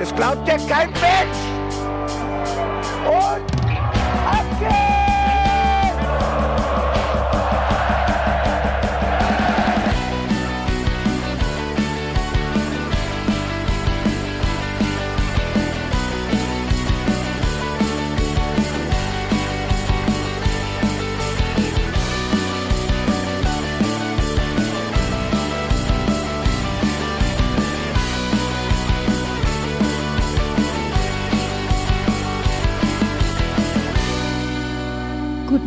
Das glaubt ja kein Mensch. Und ab geht's!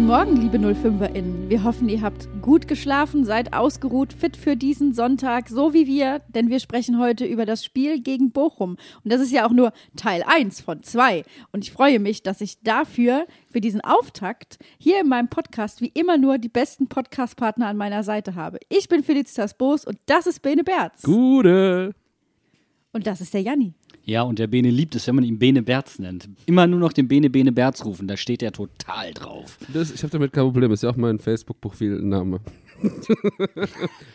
Guten Morgen, liebe 05erInnen. Wir hoffen, ihr habt gut geschlafen, seid ausgeruht, fit für diesen Sonntag, so wie wir, denn wir sprechen heute über das Spiel gegen Bochum. Und das ist ja auch nur Teil 1 von 2. Und ich freue mich, dass ich dafür, für diesen Auftakt, hier in meinem Podcast wie immer nur die besten Podcast-Partner an meiner Seite habe. Ich bin Felicitas Boos und das ist Bene Berz. Gute. Und das ist der Janni. Ja, und der Bene liebt es, wenn man ihn Bene Berz nennt. Immer nur noch den Bene Bene Berz rufen, da steht er total drauf. Das, ich habe damit kein Problem. Ist ja auch mein Facebook-Profilname.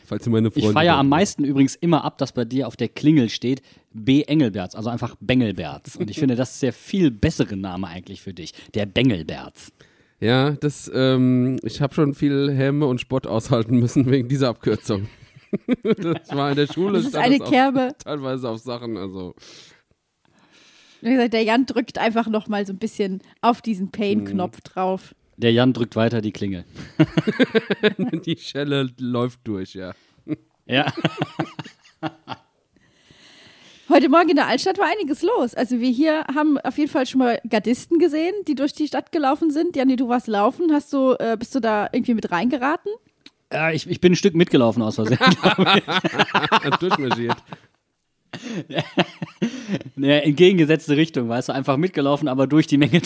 Falls du meine Freunde. Ich feiere am meisten übrigens immer ab, dass bei dir auf der Klingel steht B. Engelberts, also einfach Bengelberts. Und ich finde, das ist der viel bessere Name eigentlich für dich. Der Bengelberts. Ja, das, ähm, ich habe schon viel Häme und Spott aushalten müssen wegen dieser Abkürzung. das war in der Schule. Das ist eine Kerbe. Auf, teilweise auf Sachen, also. Wie gesagt, der Jan drückt einfach noch mal so ein bisschen auf diesen Pain-Knopf drauf. Der Jan drückt weiter die Klingel. Die Schelle läuft durch, ja. Ja. Heute Morgen in der Altstadt war einiges los. Also wir hier haben auf jeden Fall schon mal Gardisten gesehen, die durch die Stadt gelaufen sind. Janni, du warst laufen. Hast du, äh, bist du da irgendwie mit reingeraten? ja ich, ich bin ein Stück mitgelaufen aus Versehen. Durchmarschiert. Ja, entgegengesetzte Richtung, weißt du, einfach mitgelaufen, aber durch die Menge.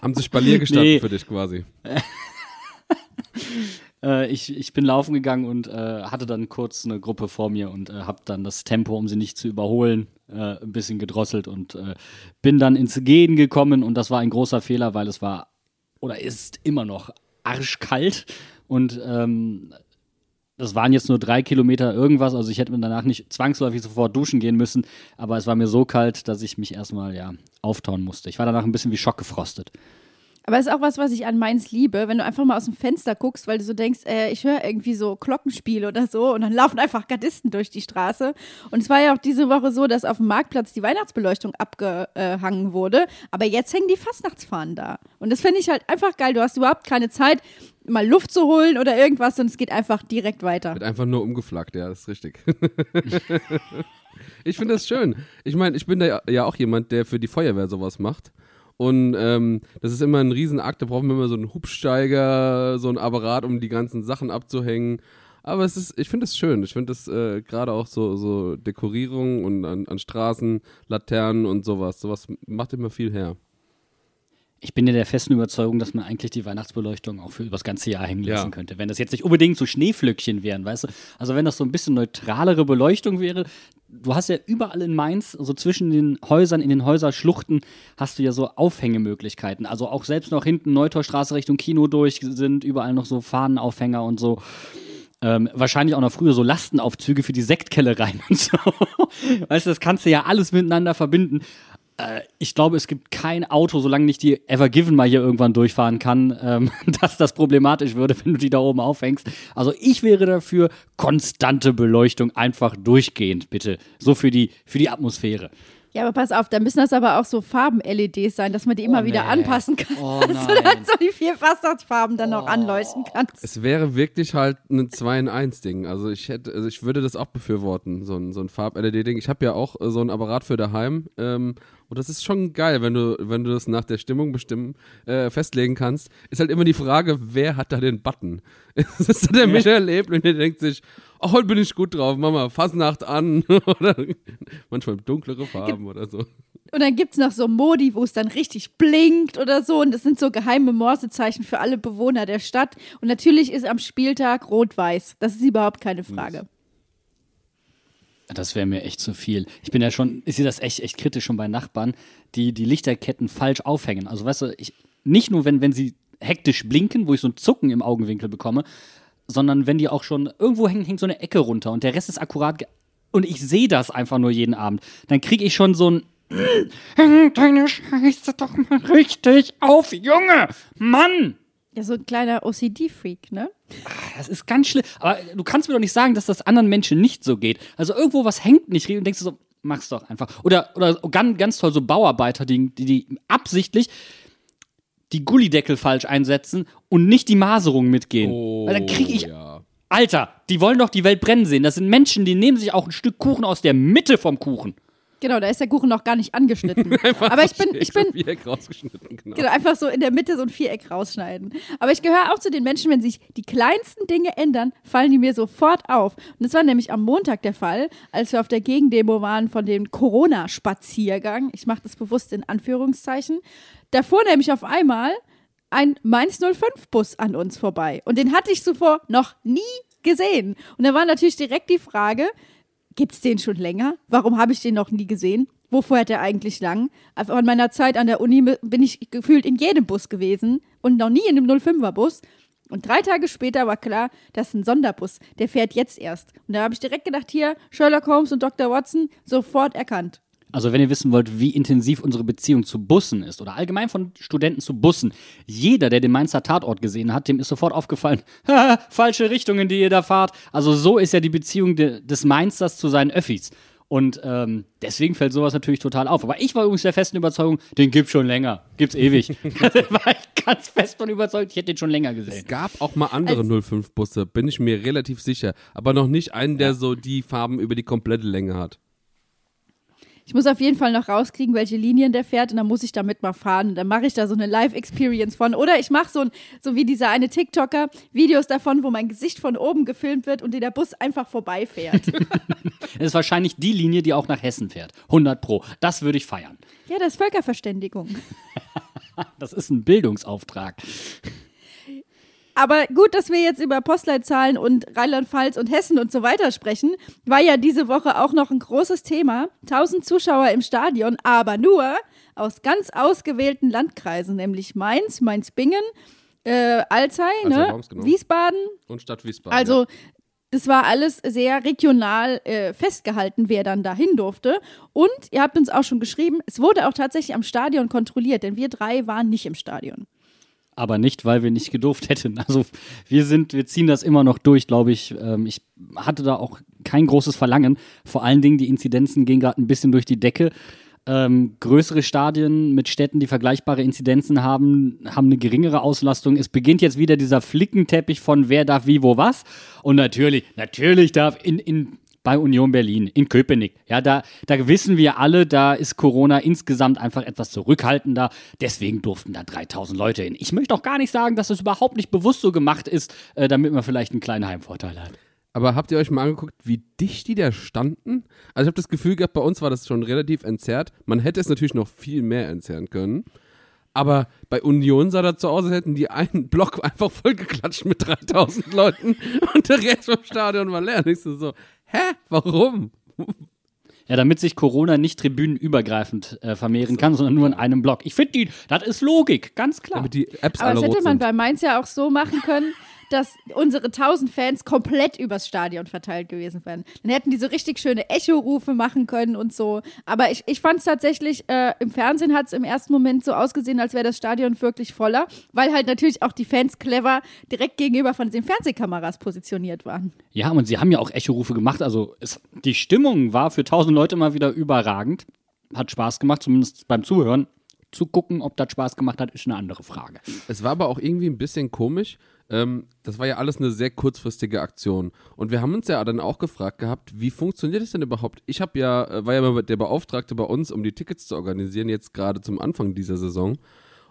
Haben sie Spalier gestanden Nee. für dich quasi. äh, ich, ich bin laufen gegangen und äh, hatte dann kurz eine Gruppe vor mir und äh, habe dann das Tempo, um sie nicht zu überholen, äh, ein bisschen gedrosselt und äh, bin dann ins Gehen gekommen und das war ein großer Fehler, weil es war oder ist immer noch arschkalt und ähm, das waren jetzt nur drei Kilometer irgendwas, also ich hätte mir danach nicht zwangsläufig sofort duschen gehen müssen, aber es war mir so kalt, dass ich mich erstmal ja auftauen musste. Ich war danach ein bisschen wie schockgefrostet. Aber es ist auch was, was ich an Mainz liebe, wenn du einfach mal aus dem Fenster guckst, weil du so denkst, äh, ich höre irgendwie so Glockenspiel oder so und dann laufen einfach Gardisten durch die Straße. Und es war ja auch diese Woche so, dass auf dem Marktplatz die Weihnachtsbeleuchtung abgehangen wurde, aber jetzt hängen die Fastnachtsfahnen da. Und das finde ich halt einfach geil. Du hast überhaupt keine Zeit, mal Luft zu holen oder irgendwas und es geht einfach direkt weiter. Wird einfach nur umgeflaggt, ja, das ist richtig. ich finde das schön. Ich meine, ich bin da ja- ja auch jemand, der für die Feuerwehr sowas macht. Und ähm, das ist immer ein Riesenakt, da brauchen wir immer so einen Hubsteiger, so ein Apparat, um die ganzen Sachen abzuhängen. Aber es ist, ich finde das schön. Ich finde das äh, gerade auch so, so Dekorierung und an, an Straßen, Laternen und sowas. Sowas macht immer viel her. Ich bin ja der festen Überzeugung, dass man eigentlich die Weihnachtsbeleuchtung auch für übers ganze Jahr hängen lassen Ja. könnte. Wenn das jetzt nicht unbedingt so Schneeflöckchen wären, weißt du? Also wenn das so ein bisschen neutralere Beleuchtung wäre. Du hast ja überall in Mainz, so zwischen den Häusern, in den Häuserschluchten, hast du ja so Aufhängemöglichkeiten. Also auch selbst noch hinten Neutorstraße Richtung Kino durch sind überall noch so Fahnenaufhänger und so. Ähm, wahrscheinlich auch noch früher so Lastenaufzüge für die Sektkellereien und so. Weißt du, das kannst du ja alles miteinander verbinden. Äh, ich glaube, es gibt kein Auto, solange nicht die Evergiven mal hier irgendwann durchfahren kann, ähm, dass das problematisch würde, wenn du die da oben aufhängst. Also ich wäre dafür konstante Beleuchtung einfach durchgehend, bitte. So für die, für die Atmosphäre. Ja, aber pass auf, da müssen das aber auch so Farben-LEDs sein, dass man die immer Oh, wieder nee. anpassen kann. Oh, dass du dann nein. so die vier Fastnachtsfarben dann noch anleuchten kannst. Es wäre wirklich halt ein 2 in 1 Ding. Also ich hätte, also ich würde das auch befürworten, so ein, so ein Farb-LED-Ding. Ich habe ja auch äh, so ein Apparat für daheim. Ähm, und das ist schon geil, wenn du, wenn du das nach der Stimmung bestimmen, äh, festlegen kannst. Ist halt immer die Frage, wer hat da den Button? Ist das der Michael und der denkt sich, oh, heute bin ich gut drauf, Mama, Fasnacht an. oder manchmal dunklere Farben oder so. Und dann gibt es noch so Modi, wo es dann richtig blinkt oder so. Und das sind so geheime Morsezeichen für alle Bewohner der Stadt. Und natürlich ist am Spieltag rot-weiß. Das ist überhaupt keine Frage. Das wäre mir echt zu viel. Ich bin ja schon, ich sehe das echt, echt kritisch schon bei Nachbarn, die die Lichterketten falsch aufhängen. Also weißt du, ich, nicht nur, wenn, wenn sie hektisch blinken, wo ich so ein Zucken im Augenwinkel bekomme, sondern wenn die auch schon, irgendwo hängt, hängt so eine Ecke runter und der Rest ist akkurat und ich sehe das einfach nur jeden Abend, dann kriege ich schon so ein Deine Scheiße doch mal richtig auf, Junge! Mann! Ja, so ein kleiner OCD-Freak, ne? Das ist ganz schlimm. Aber du kannst mir doch nicht sagen, dass das anderen Menschen nicht so geht. Also irgendwo was hängt nicht richtig und denkst du so, mach's doch einfach. Oder, oder ganz, ganz toll, so Bauarbeiter, die, die, die absichtlich die Gullideckel falsch einsetzen und nicht die Maserung mitgehen. Weil dann kriege ich. Oh, ja. Alter, die wollen doch die Welt brennen sehen. Das sind Menschen, die nehmen sich auch ein Stück Kuchen aus der Mitte vom Kuchen. Genau, da ist der Kuchen noch gar nicht angeschnitten. Aber ich bin, ich bin, Viereck rausgeschnitten, genau. Genau, einfach so in der Mitte so ein Viereck rausschneiden. Aber ich gehöre auch zu den Menschen, wenn sich die kleinsten Dinge ändern, fallen die mir sofort auf. Und das war nämlich am Montag der Fall, als wir auf der Gegendemo waren von dem Corona-Spaziergang. Ich mache das bewusst in Anführungszeichen. Da fuhr nämlich auf einmal ein Mainz 05-Bus an uns vorbei. Und den hatte ich zuvor noch nie gesehen. Und da war natürlich direkt die Frage, Gibt es den schon länger? Warum habe ich den noch nie gesehen? Wo fährt er eigentlich lang? An meiner Zeit an der Uni bin ich gefühlt in jedem Bus gewesen und noch nie in dem 05er Bus. Und drei Tage später war klar, das ist ein Sonderbus. Der fährt jetzt erst. Und da habe ich direkt gedacht, hier, Sherlock Holmes und Dr. Watson, sofort erkannt. Also wenn ihr wissen wollt, wie intensiv unsere Beziehung zu Bussen ist oder allgemein von Studenten zu Bussen, jeder, der den Mainzer Tatort gesehen hat, dem ist sofort aufgefallen, falsche Richtungen, die ihr da fahrt. Also so ist ja die Beziehung de des Mainzers zu seinen Öffis. Und ähm, deswegen fällt sowas natürlich total auf. Aber ich war übrigens der festen Überzeugung, den gibt's schon länger. Gibt's ewig. da war ich ganz fest von überzeugt, ich hätte den schon länger Es gesehen. gab auch mal andere 05-Busse, bin ich mir relativ sicher. Aber noch nicht einen, der so die Farben über die komplette Länge hat. Ich muss auf jeden Fall noch rauskriegen, welche Linien der fährt und dann muss ich damit mal fahren. Und dann mache ich da so eine Live-Experience von. Oder ich mache so, ein, so wie dieser eine TikToker Videos davon, wo mein Gesicht von oben gefilmt wird und der Bus einfach vorbeifährt. Das ist wahrscheinlich die Linie, die auch nach Hessen fährt. 100 pro. Das würde ich feiern. ja, das ist Völkerverständigung. Das ist ein Bildungsauftrag. Aber gut, dass wir jetzt über Postleitzahlen und Rheinland-Pfalz und Hessen und so weiter sprechen, war ja diese Woche auch noch ein großes Thema. 1000 Zuschauer im Stadion, aber nur aus ganz ausgewählten Landkreisen, nämlich Mainz, Mainz-Bingen, äh, Alzey, Also ne? Genau. Wiesbaden. Und Stadt Wiesbaden. Also das war alles sehr regional äh, festgehalten, wer dann dahin durfte. Und ihr habt uns auch schon geschrieben, es wurde auch tatsächlich am Stadion kontrolliert, denn wir drei waren nicht im Stadion. Aber nicht, weil wir nicht gedurft hätten. Also wir sind, wir ziehen das immer noch durch, glaube ich. Ähm, ich hatte da auch kein großes Verlangen. Vor allen Dingen, die Inzidenzen gehen gerade ein bisschen durch die Decke. Ähm, größere Stadien mit Städten, die vergleichbare Inzidenzen haben, haben eine geringere Auslastung. Es beginnt jetzt wieder dieser Flickenteppich von wer darf wie, wo, was. Und natürlich, natürlich darf in, in bei Union Berlin, in Köpenick. Ja, da, da wissen wir alle, da ist Corona insgesamt einfach etwas zurückhaltender. Deswegen durften da 3000 Leute hin. Ich möchte auch gar nicht sagen, dass das überhaupt nicht bewusst so gemacht ist, äh, damit man vielleicht einen kleinen Heimvorteil hat. Aber habt ihr euch mal angeguckt, wie dicht die da standen? Also ich habe das Gefühl gehabt, bei uns war das schon relativ entzerrt. Man hätte es natürlich noch viel mehr entzerren können. Aber bei Union sah das so aus, als hätten die einen Block einfach vollgeklatscht mit 3000 Leuten und der Rest vom Stadion war leer. Und ich so, so hä, warum? Ja, damit sich Corona nicht tribünenübergreifend äh, vermehren kann, sondern nur in einem Block. Ich finde, die, das ist Logik, ganz klar. Damit die Apps Aber alle das hätte rot man sind. bei Mainz ja auch so machen können, dass unsere 1000 Fans komplett übers Stadion verteilt gewesen wären. Dann hätten die so richtig schöne Echo-Rufe machen können und so. Aber ich, ich fand es tatsächlich, äh, im Fernsehen hat es im ersten Moment so ausgesehen, als wäre das Stadion wirklich voller, weil halt natürlich auch die Fans clever direkt gegenüber von den Fernsehkameras positioniert waren. Ja, und sie haben ja auch Echorufe gemacht. Also es, die Stimmung war für tausend Leute mal wieder überragend. Hat Spaß gemacht, zumindest beim Zuhören. Zu gucken, ob das Spaß gemacht hat, ist eine andere Frage. Es war aber auch irgendwie ein bisschen komisch. Ähm, das war ja alles eine sehr kurzfristige Aktion. Und wir haben uns ja dann auch gefragt gehabt, wie funktioniert es denn überhaupt? Ich habe ja, äh, war ja der Beauftragte bei uns, um die Tickets zu organisieren, jetzt gerade zum Anfang dieser Saison.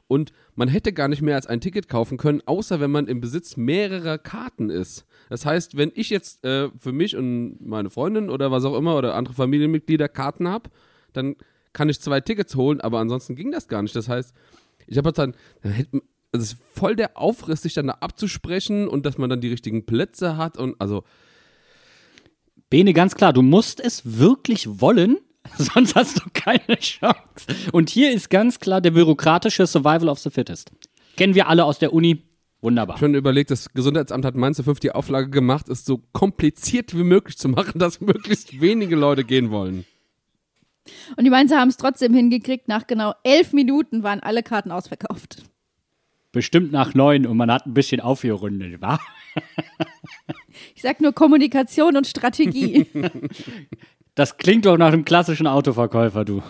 Und man hätte gar nicht mehr als ein Ticket kaufen können, außer wenn man im Besitz mehrerer Karten ist. Das heißt, wenn ich jetzt äh, für mich und meine Freundin oder was auch immer oder andere Familienmitglieder Karten habe, dann kann ich zwei Tickets holen, aber ansonsten ging das gar nicht. Das heißt, ich habe dann, dann hätte, also es ist voll der Aufriss, sich dann da abzusprechen und dass man dann die richtigen Plätze hat und also Bene, ganz klar, du musst es wirklich wollen, sonst hast du keine Chance. Und hier ist ganz klar der bürokratische Survival of the Fittest. Kennen wir alle aus der Uni. Wunderbar. Schon überlegt, das Gesundheitsamt hat Mainz 5 die Auflage gemacht, es so kompliziert wie möglich zu machen, dass möglichst wenige Leute gehen wollen. Und die Mainzer haben es trotzdem hingekriegt. Nach genau elf Minuten waren alle Karten ausverkauft. Bestimmt nach neun und man hat ein bisschen aufgerundet, wa? Ich sag nur Kommunikation und Strategie. Das klingt doch nach einem klassischen Autoverkäufer, du.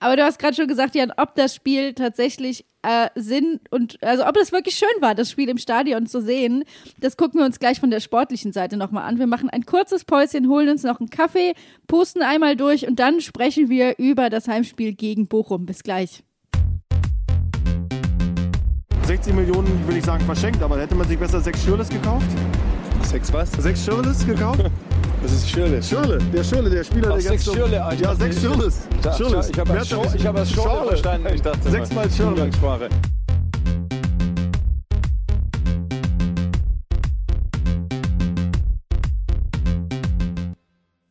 Aber du hast gerade schon gesagt, Jan, ob das Spiel tatsächlich äh, Sinn und also ob das wirklich schön war, das Spiel im Stadion zu sehen, das gucken wir uns gleich von der sportlichen Seite nochmal an. Wir machen ein kurzes Päuschen, holen uns noch einen Kaffee, pusten einmal durch und dann sprechen wir über das Heimspiel gegen Bochum. Bis gleich. 60 Millionen, will ich sagen, verschenkt, aber hätte man sich besser sechs Schürles gekauft? Sechs was? Sechs Schürles gekauft? Das ist Schirle. Schürle, der Schürle, der Spieler, Ach, der sechs jetzt. Schürle, Alter. Ja, sechs Schürles. Da- Schürles. Ich habe das, hab Schorle. verstanden. Ich dachte, Sechsmal Schirle.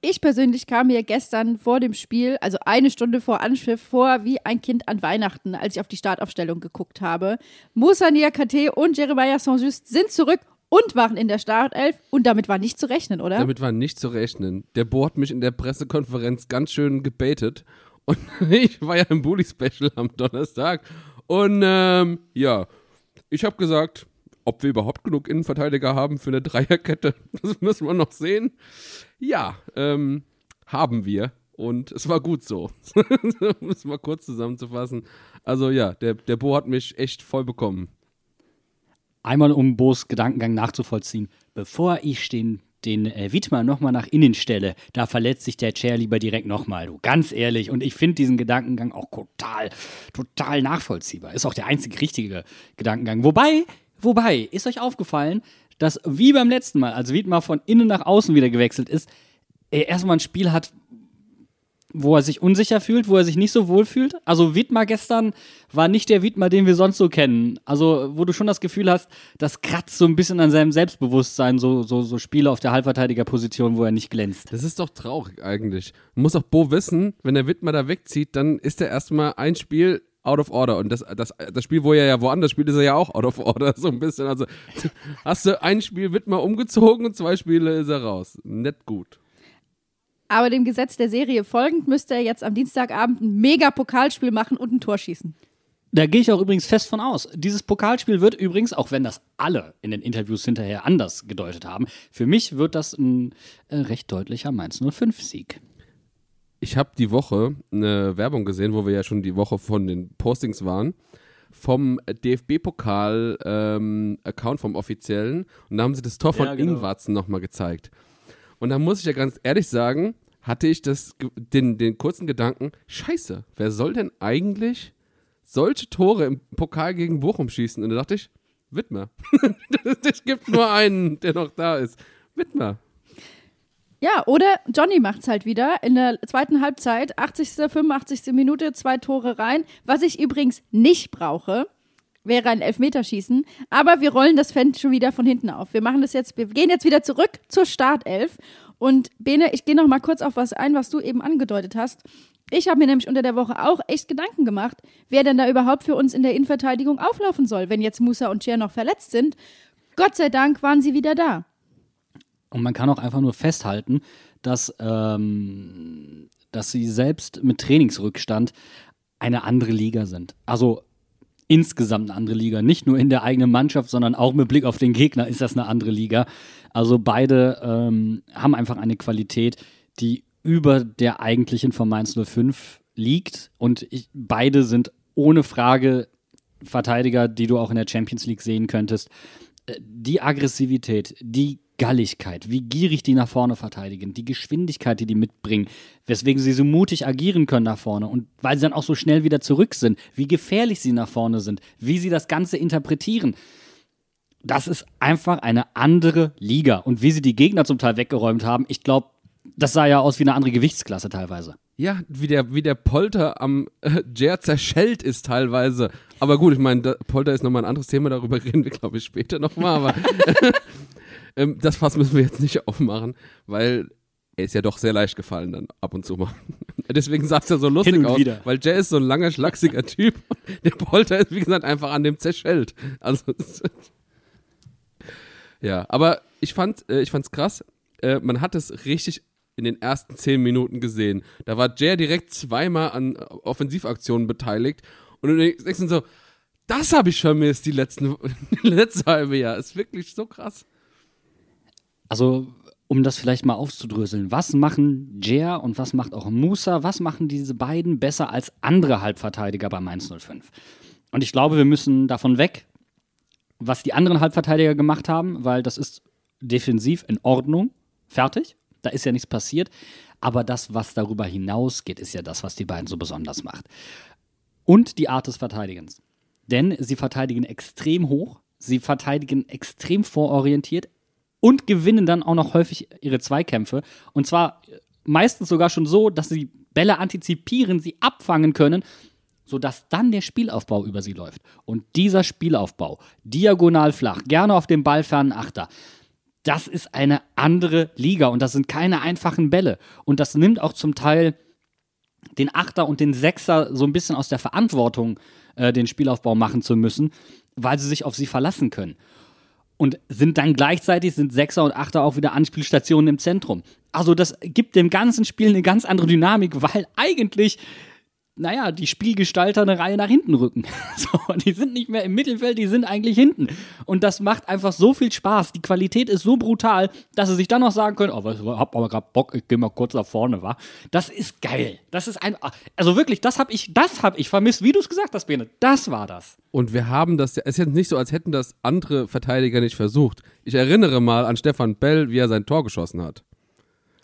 Ich persönlich kam mir gestern vor dem Spiel, also eine Stunde vor Anpfiff, vor wie ein Kind an Weihnachten, als ich auf die Startaufstellung geguckt habe. Moussa Niakate und Jeremiah Saint-Just sind zurück und waren in der Startelf und damit war nicht zu rechnen, oder? Damit war nicht zu rechnen. Der Bo hat mich in der Pressekonferenz ganz schön gebaitet. Und ich war ja im Bully-Special am Donnerstag. Und ähm, ja, ich habe gesagt, ob wir überhaupt genug Innenverteidiger haben für eine Dreierkette, das müssen wir noch sehen. Ja, ähm, haben wir. Und es war gut so. um es mal kurz zusammenzufassen. Also ja, der, der Bo hat mich echt voll bekommen. Einmal um Bo's Gedankengang nachzuvollziehen. Bevor ich den, den äh, Wiedmer nochmal nach innen stelle, da verletzt sich der Chair lieber direkt nochmal, du. Ganz ehrlich. Und ich finde diesen Gedankengang auch total, total nachvollziehbar. Ist auch der einzig richtige Gedankengang. Wobei, wobei, ist euch aufgefallen, dass wie beim letzten Mal, als Wiedmer von innen nach außen wieder gewechselt ist, er erstmal ein Spiel hat, wo er sich unsicher fühlt, wo er sich nicht so wohl fühlt. Also Wiedmer gestern war nicht der Wiedmer, den wir sonst so kennen. Also wo du schon das Gefühl hast, das kratzt so ein bisschen an seinem Selbstbewusstsein, so, so, so Spiele auf der Halbverteidigerposition, wo er nicht glänzt. Das ist doch traurig eigentlich. Muss auch Bo wissen, wenn der Wittmer da wegzieht, dann ist er erstmal ein Spiel out of order. Und das, das, das Spiel, wo er ja woanders spielt, ist er ja auch out of order. So ein bisschen. Also hast du ein Spiel Wittmer umgezogen und zwei Spiele ist er raus. Nicht gut. Aber dem Gesetz der Serie folgend müsste er jetzt am Dienstagabend ein mega Pokalspiel machen und ein Tor schießen. Da gehe ich auch übrigens fest von aus. Dieses Pokalspiel wird übrigens, auch wenn das alle in den Interviews hinterher anders gedeutet haben, für mich wird das ein äh, recht deutlicher Mainz 05-Sieg. Ich habe die Woche eine Werbung gesehen, wo wir ja schon die Woche von den Postings waren, vom DFB-Pokal-Account, vom offiziellen. Und da haben sie das Tor von Ja, genau. Ingwarzen nochmal gezeigt. Und da muss ich ja ganz ehrlich sagen, hatte ich das, den, den kurzen Gedanken, scheiße, wer soll denn eigentlich solche Tore im Pokal gegen Bochum schießen? Und da dachte ich, Wittmer. Es gibt nur einen, der noch da ist. Wittmer. Ja, oder Johnny macht's halt wieder in der zweiten Halbzeit, 80., 85. Minute, zwei Tore rein. Was ich übrigens nicht brauche, wäre ein Elfmeterschießen. Aber wir rollen das Feld schon wieder von hinten auf. Wir machen das jetzt, wir gehen jetzt wieder zurück zur Startelf. Und Bene, ich gehe noch mal kurz auf was ein, was du eben angedeutet hast. Ich habe mir nämlich unter der Woche auch echt Gedanken gemacht, wer denn da überhaupt für uns in der Innenverteidigung auflaufen soll, wenn jetzt Musa und Cher noch verletzt sind. Gott sei Dank waren sie wieder da. Und man kann auch einfach nur festhalten, dass, ähm, dass sie selbst mit Trainingsrückstand eine andere Liga sind. Also insgesamt eine andere Liga. Nicht nur in der eigenen Mannschaft, sondern auch mit Blick auf den Gegner ist das eine andere Liga. Also beide ähm, haben einfach eine Qualität, die über der eigentlichen von Mainz 05 liegt. Und ich, beide sind ohne Frage Verteidiger, die du auch in der Champions League sehen könntest. Äh, Die Aggressivität, die Galligkeit, wie gierig die nach vorne verteidigen, die Geschwindigkeit, die die mitbringen, weswegen sie so mutig agieren können nach vorne und weil sie dann auch so schnell wieder zurück sind, wie gefährlich sie nach vorne sind, wie sie das Ganze interpretieren. Das ist einfach eine andere Liga. Und wie sie die Gegner zum Teil weggeräumt haben, ich glaube, das sah ja aus wie eine andere Gewichtsklasse teilweise. Ja, wie der, wie der Polter am äh, Jer zerschellt ist teilweise. Aber gut, ich meine, Polter ist nochmal ein anderes Thema, darüber reden wir, glaube ich, später nochmal. Aber ähm, das Fass müssen wir jetzt nicht aufmachen, weil er ist ja doch sehr leicht gefallen dann ab und zu mal. Deswegen sah es ja so lustig aus, wieder. weil Jay ist so ein langer, schlachsiger Typ und der Polter ist, wie gesagt, einfach an dem zerschellt. Also, ja, aber ich fand, äh, ich fand's krass. Äh, man hat es richtig in den ersten zehn Minuten gesehen. Da war Jay direkt zweimal an äh, Offensivaktionen beteiligt und du denkst so, das habe ich vermisst die letzten, letzte halbe Jahr. Ist wirklich so krass. Also, um das vielleicht mal aufzudröseln, was machen Jer und was macht auch Musa, was machen diese beiden besser als andere Halbverteidiger bei Mainz 05? Und ich glaube, wir müssen davon weg, was die anderen Halbverteidiger gemacht haben, weil das ist defensiv in Ordnung, fertig, da ist ja nichts passiert. Aber das, was darüber hinausgeht, ist ja das, was die beiden so besonders macht. Und die Art des Verteidigens. Denn sie verteidigen extrem hoch, sie verteidigen extrem vororientiert und gewinnen dann auch noch häufig ihre Zweikämpfe. Und zwar meistens sogar schon so, dass sie Bälle antizipieren, sie abfangen können, sodass dann der Spielaufbau über sie läuft. Und dieser Spielaufbau, diagonal flach, gerne auf dem ballfernen Achter, das ist eine andere Liga und das sind keine einfachen Bälle. Und das nimmt auch zum Teil den Achter und den Sechser so ein bisschen aus der Verantwortung, äh, den Spielaufbau machen zu müssen, weil sie sich auf sie verlassen können. Und sind dann gleichzeitig, sind Sechser und Achter auch wieder Anspielstationen im Zentrum. Also das gibt dem ganzen Spiel eine ganz andere Dynamik, weil eigentlich naja, die Spielgestalter eine Reihe nach hinten rücken. So, die sind nicht mehr im Mittelfeld, die sind eigentlich hinten. Und das macht einfach so viel Spaß. Die Qualität ist so brutal, dass sie sich dann noch sagen können, oh, ich hab aber gerade Bock, ich geh mal kurz nach vorne, wa? Das ist geil. Das ist einfach, also wirklich, das hab ich, das hab ich vermisst, wie du es gesagt hast, Bene. Das war das. Und wir haben das, es ist jetzt nicht so, als hätten das andere Verteidiger nicht versucht. Ich erinnere mal an Stefan Bell, wie er sein Tor geschossen hat.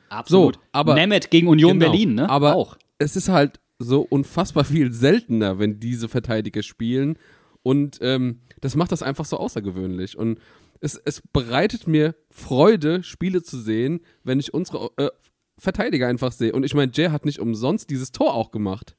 Absolut. So, aber- Nemeth gegen Union Genau. Berlin, ne? Aber auch. es ist halt so unfassbar viel seltener, wenn diese Verteidiger spielen. Und ähm, das macht das einfach so außergewöhnlich. Und es, es bereitet mir Freude, Spiele zu sehen, wenn ich unsere äh, Verteidiger einfach sehe. Und ich meine, Jay hat nicht umsonst dieses Tor auch gemacht.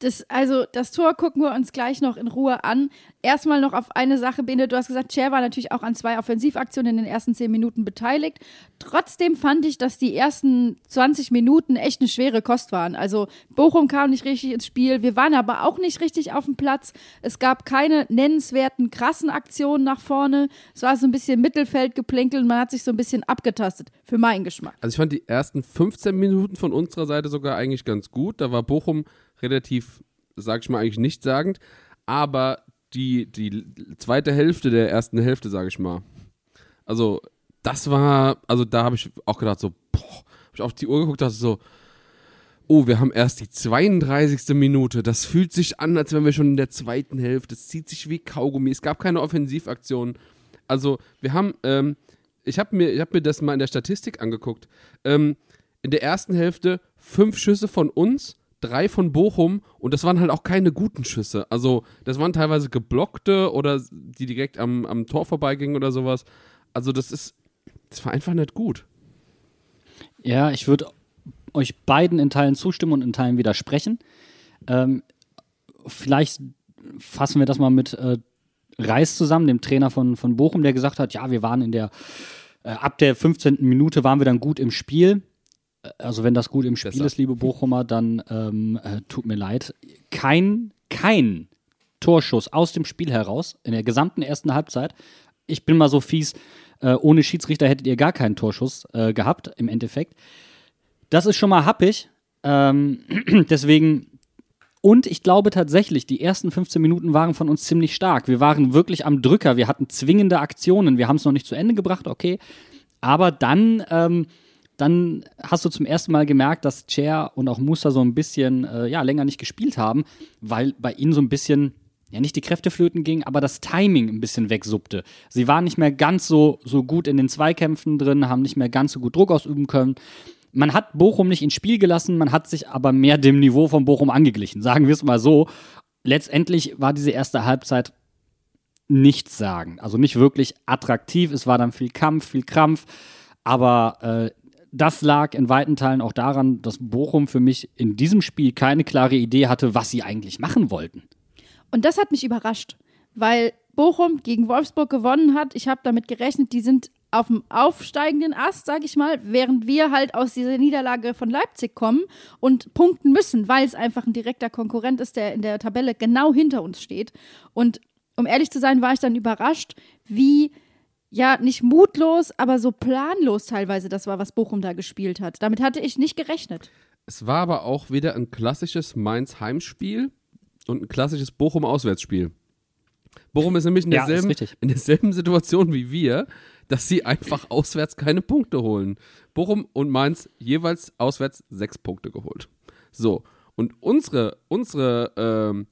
Das, also das Tor gucken wir uns gleich noch in Ruhe an. Erstmal noch auf eine Sache, Bene, du hast gesagt, Cher war natürlich auch an zwei Offensivaktionen in den ersten zehn Minuten beteiligt. Trotzdem fand ich, dass die ersten 20 Minuten echt eine schwere Kost waren. Also Bochum kam nicht richtig ins Spiel, wir waren aber auch nicht richtig auf dem Platz. Es gab keine nennenswerten, krassen Aktionen nach vorne. Es war so ein bisschen Mittelfeldgeplänkel und man hat sich so ein bisschen abgetastet, für meinen Geschmack. Also ich fand die ersten 15 Minuten von unserer Seite sogar eigentlich ganz gut. Da war Bochum relativ, sag ich mal, eigentlich nichtssagend. Aber die, die zweite Hälfte der ersten Hälfte, sag ich mal. Also, das war, also da habe ich auch gedacht, so, boah, hab ich auf die Uhr geguckt, dachte so, oh, wir haben erst die 32. Minute. Das fühlt sich an, als wären wir schon in der zweiten Hälfte. Es zieht sich wie Kaugummi. Es gab keine Offensivaktionen. Also, wir haben, ähm, ich habe mir, hab mir das mal in der Statistik angeguckt. Ähm, in der ersten Hälfte fünf Schüsse von uns, drei von Bochum und das waren halt auch keine guten Schüsse. Also, das waren teilweise geblockte oder die direkt am, am Tor vorbeigingen oder sowas. Also, das ist, das war einfach nicht gut. Ja, ich würde euch beiden in Teilen zustimmen und in Teilen widersprechen. Ähm, vielleicht fassen wir das mal mit äh, Reis zusammen, dem Trainer von, von Bochum, der gesagt hat, ja, wir waren in der, äh, ab der 15. Minute waren wir dann gut im Spiel. Also wenn das gut im Spiel Besser. ist, liebe Bochumer, dann ähm, äh, tut mir leid. Kein, kein Torschuss aus dem Spiel heraus in der gesamten ersten Halbzeit. Ich bin mal so fies, äh, ohne Schiedsrichter hättet ihr gar keinen Torschuss äh, gehabt, im Endeffekt. Das ist schon mal happig. Ähm, deswegen, und ich glaube tatsächlich, die ersten 15 Minuten waren von uns ziemlich stark. Wir waren wirklich am Drücker. Wir hatten zwingende Aktionen. Wir haben es noch nicht zu Ende gebracht, okay. Aber dann, ähm, dann hast du zum ersten Mal gemerkt, dass Cher und auch Musa so ein bisschen äh, ja, länger nicht gespielt haben, weil bei ihnen so ein bisschen, ja nicht die Kräfte flöten ging, aber das Timing ein bisschen wegsuppte. Sie waren nicht mehr ganz so, so gut in den Zweikämpfen drin, haben nicht mehr ganz so gut Druck ausüben können. Man hat Bochum nicht ins Spiel gelassen, man hat sich aber mehr dem Niveau von Bochum angeglichen, sagen wir es mal so. Letztendlich war diese erste Halbzeit nichts sagen. Also nicht wirklich attraktiv. Es war dann viel Kampf, viel Krampf. Aber äh, das lag in weiten Teilen auch daran, dass Bochum für mich in diesem Spiel keine klare Idee hatte, was sie eigentlich machen wollten. Und das hat mich überrascht, weil Bochum gegen Wolfsburg gewonnen hat. Ich habe damit gerechnet, die sind auf dem aufsteigenden Ast, sag ich mal, während wir halt aus dieser Niederlage von Leipzig kommen und punkten müssen, weil es einfach ein direkter Konkurrent ist, der in der Tabelle genau hinter uns steht. Und um ehrlich zu sein, war ich dann überrascht, wie ja, nicht mutlos, aber so planlos teilweise das war, was Bochum da gespielt hat. Damit hatte ich nicht gerechnet. Es war aber auch wieder ein klassisches Mainz-Heimspiel und ein klassisches Bochum-Auswärtsspiel. Bochum ist nämlich in Ja, ist derselben, richtig. in derselben Situation wie wir, dass sie einfach auswärts keine Punkte holen. Bochum und Mainz jeweils auswärts sechs Punkte geholt. So, und unsere, unsere, ähm,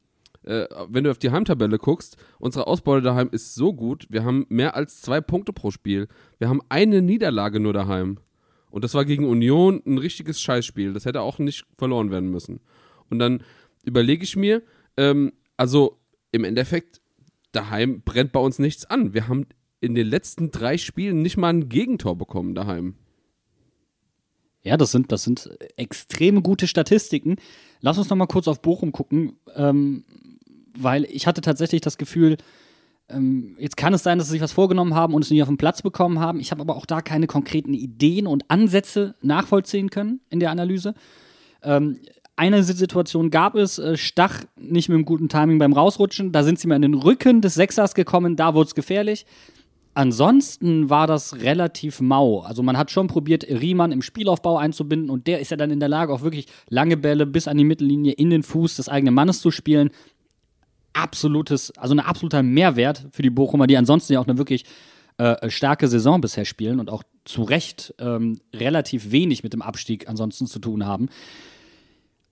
äh, wenn du auf die Heimtabelle guckst, unsere Ausbeute daheim ist so gut, wir haben mehr als zwei Punkte pro Spiel. Wir haben eine Niederlage nur daheim. Und das war gegen Union ein richtiges Scheißspiel. Das hätte auch nicht verloren werden müssen. Und dann überlege ich mir, ähm, also im Endeffekt, daheim brennt bei uns nichts an. Wir haben in den letzten drei Spielen nicht mal ein Gegentor bekommen daheim. Ja, das sind, das sind extrem gute Statistiken. Lass uns noch mal kurz auf Bochum gucken, ähm, weil ich hatte tatsächlich das Gefühl, ähm, jetzt kann es sein, dass sie sich was vorgenommen haben und es nicht auf den Platz bekommen haben. Ich habe aber auch da keine konkreten Ideen und Ansätze nachvollziehen können in der Analyse. Ähm, eine Situation gab es, äh, Stach nicht mit einem guten Timing beim Rausrutschen. Da sind sie mal in den Rücken des Sechsers gekommen, da wurde es gefährlich. Ansonsten war das relativ mau. Also man hat schon probiert, Riemann im Spielaufbau einzubinden und der ist ja dann in der Lage, auch wirklich lange Bälle bis an die Mittellinie in den Fuß des eigenen Mannes zu spielen. Absolutes, also ein absoluter Mehrwert für die Bochumer, die ansonsten ja auch eine wirklich äh, starke Saison bisher spielen und auch zu Recht ähm, relativ wenig mit dem Abstieg ansonsten zu tun haben.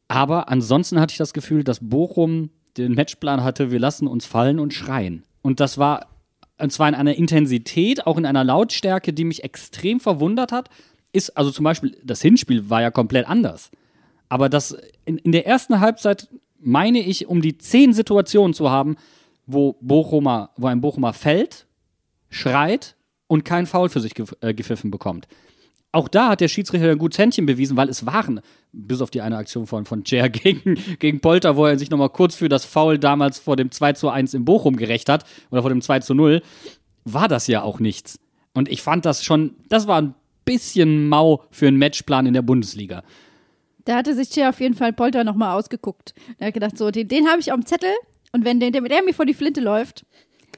Aber ansonsten hatte ich das Gefühl, dass Bochum den Matchplan hatte, wir lassen uns fallen und schreien. Und das war, und zwar in einer Intensität, auch in einer Lautstärke, die mich extrem verwundert hat. Ist, also zum Beispiel, das Hinspiel war ja komplett anders. Aber das in, in der ersten Halbzeit meine ich, um die zehn Situationen zu haben, wo Bochumer, wo ein Bochumer fällt, schreit und kein Foul für sich äh, gepfiffen bekommt. Auch da hat der Schiedsrichter ein gutes Händchen bewiesen, weil es waren, bis auf die eine Aktion von, von Cher gegen, gegen Polter, wo er sich nochmal kurz für das Foul damals vor dem 2 zu 1 in Bochum gerecht hat, oder vor dem 2 zu 0, war das ja auch nichts. Und ich fand das schon, das war ein bisschen mau für einen Matchplan in der Bundesliga. Da hatte sich Che auf jeden Fall Polter nochmal ausgeguckt. Er hat gedacht, so, den, den habe ich auf dem Zettel und wenn der, der, der mir vor die Flinte läuft,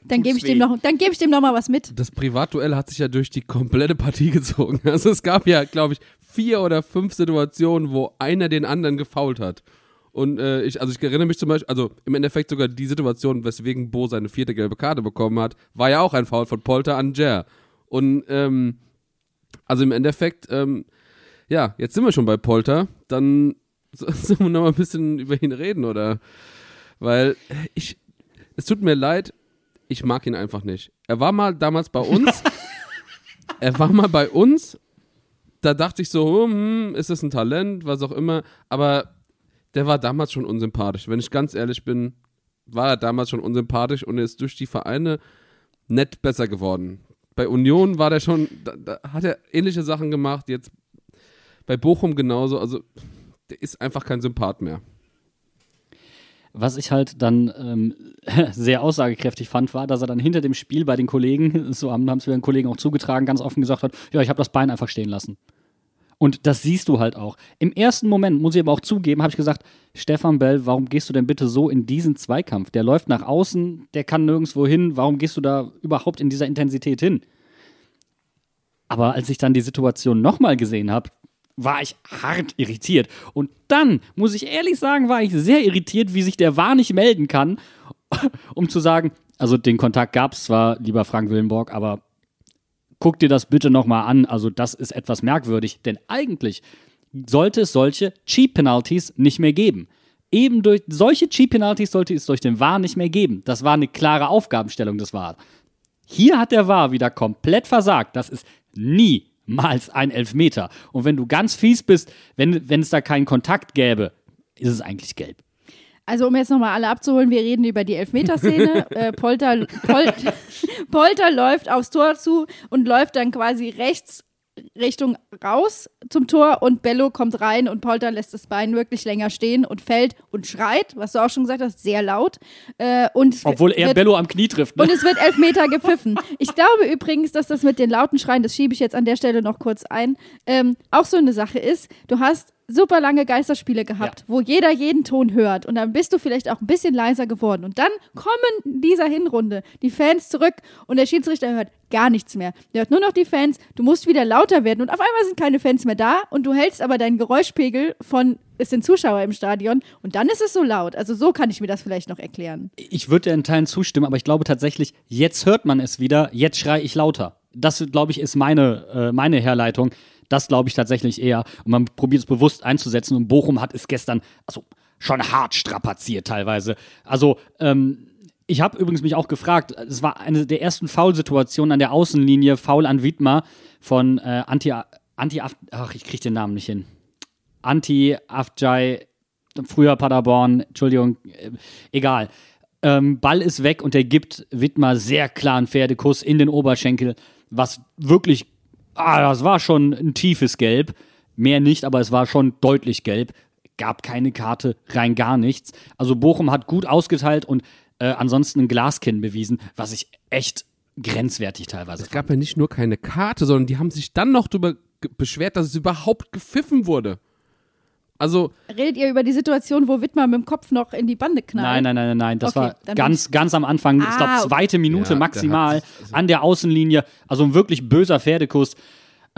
dann gebe ich, dem noch- dann geb ich dem noch mal was mit. Das Privatduell hat sich ja durch die komplette Partie gezogen. Also es gab ja, glaube ich, vier oder fünf Situationen, wo einer den anderen gefault hat. Und äh, ich, also ich erinnere mich zum Beispiel, also im Endeffekt sogar die Situation, weswegen Bo seine vierte gelbe Karte bekommen hat, war ja auch ein Foul von Polter an Jer. Und ähm, also im Endeffekt, ähm, ja, jetzt sind wir schon bei Polter, dann so- sollen wir noch mal ein bisschen über ihn reden, oder? Weil ich, es tut mir leid, ich mag ihn einfach nicht. Er war mal damals bei uns, er war mal bei uns, da dachte ich so, hm, ist das ein Talent, was auch immer, aber der war damals schon unsympathisch. Wenn ich ganz ehrlich bin, war er damals schon unsympathisch und ist durch die Vereine nett besser geworden. Bei Union war der schon, da, da hat er ähnliche Sachen gemacht, jetzt bei Bochum genauso, also der ist einfach kein Sympath mehr. Was ich halt dann ähm, sehr aussagekräftig fand, war, dass er dann hinter dem Spiel bei den Kollegen, so haben es wir den Kollegen auch zugetragen, ganz offen gesagt hat, ja, ich habe das Bein einfach stehen lassen. Und das siehst du halt auch. Im ersten Moment, muss ich aber auch zugeben, habe ich gesagt, Stefan Bell, warum gehst du denn bitte so in diesen Zweikampf? Der läuft nach außen, der kann nirgendwo hin, warum gehst du da überhaupt in dieser Intensität hin? Aber als ich dann die Situation nochmal gesehen habe, war ich hart irritiert. Und dann, muss ich ehrlich sagen, war ich sehr irritiert, wie sich der Wahr nicht melden kann, um zu sagen, also den Kontakt gab es zwar, lieber Frank Willenborg, aber guck dir das bitte nochmal an. Also das ist etwas merkwürdig, denn eigentlich sollte es solche Cheap Penalties nicht mehr geben. Eben durch solche Cheap Penalties sollte es durch den VAR nicht mehr geben. Das war eine klare Aufgabenstellung des VAR. Hier hat der VAR wieder komplett versagt. Das ist niemals ein Elfmeter. Und wenn du ganz fies bist, wenn, wenn es da keinen Kontakt gäbe, ist es eigentlich gelb. Also um jetzt nochmal alle abzuholen, wir reden über die Elfmeterszene. äh, Polter, Pol Polter läuft aufs Tor zu und läuft dann quasi rechts Richtung raus zum Tor und Bello kommt rein und Polter lässt das Bein wirklich länger stehen und fällt und schreit, was du auch schon gesagt hast, sehr laut. Äh, und Obwohl er wird, Bello am Knie trifft. Ne? und es wird Elfmeter gepfiffen. Ich glaube übrigens, dass das mit den lauten Schreien, das schiebe ich jetzt an der Stelle noch kurz ein, ähm, auch so eine Sache ist. Du hast super lange Geisterspiele gehabt, Ja. wo jeder jeden Ton hört und dann bist du vielleicht auch ein bisschen leiser geworden und dann kommen in dieser Hinrunde die Fans zurück und der Schiedsrichter hört gar nichts mehr. Der hört nur noch die Fans, du musst wieder lauter werden und auf einmal sind keine Fans mehr da und du hältst aber deinen Geräuschpegel von es sind Zuschauer im Stadion und dann ist es so laut. Also so kann ich mir das vielleicht noch erklären. Ich würde dir in Teilen zustimmen, aber ich glaube tatsächlich, jetzt hört man es wieder, jetzt schrei ich lauter. Das, glaube ich, ist meine, äh, meine Herleitung. Das glaube ich tatsächlich eher. Und man probiert es bewusst einzusetzen. Und Bochum hat es gestern also, schon hart strapaziert teilweise. Also, ähm, ich habe übrigens mich auch gefragt, es war eine der ersten Foul-Situationen an der Außenlinie, Foul an Wiedmer von äh, Anti, Anti, ach, ich kriege den Namen nicht hin. Anti Afjai, früher Paderborn, Entschuldigung, äh, egal. Ähm, Ball ist weg und er gibt Wittmer sehr klaren Pferdekuss in den Oberschenkel, was wirklich, ah, das war schon ein tiefes Gelb. Mehr nicht, aber es war schon deutlich gelb. Gab keine Karte, rein gar nichts. Also Bochum hat gut ausgeteilt und äh, ansonsten ein Glaskinn bewiesen, was ich echt grenzwertig teilweise Es gab ja nicht nur keine Karte, sondern die haben sich dann noch darüber beschwert, dass es überhaupt gepfiffen wurde. Also, Redet ihr über die Situation, wo Wittmer mit dem Kopf noch in die Bande knallt? Nein, nein, nein, nein, nein. Das Okay, war ganz, ganz am Anfang, ich Ah, glaube, okay. zweite Minute Ja, maximal also- an der Außenlinie. Also ein wirklich böser Pferdekuss.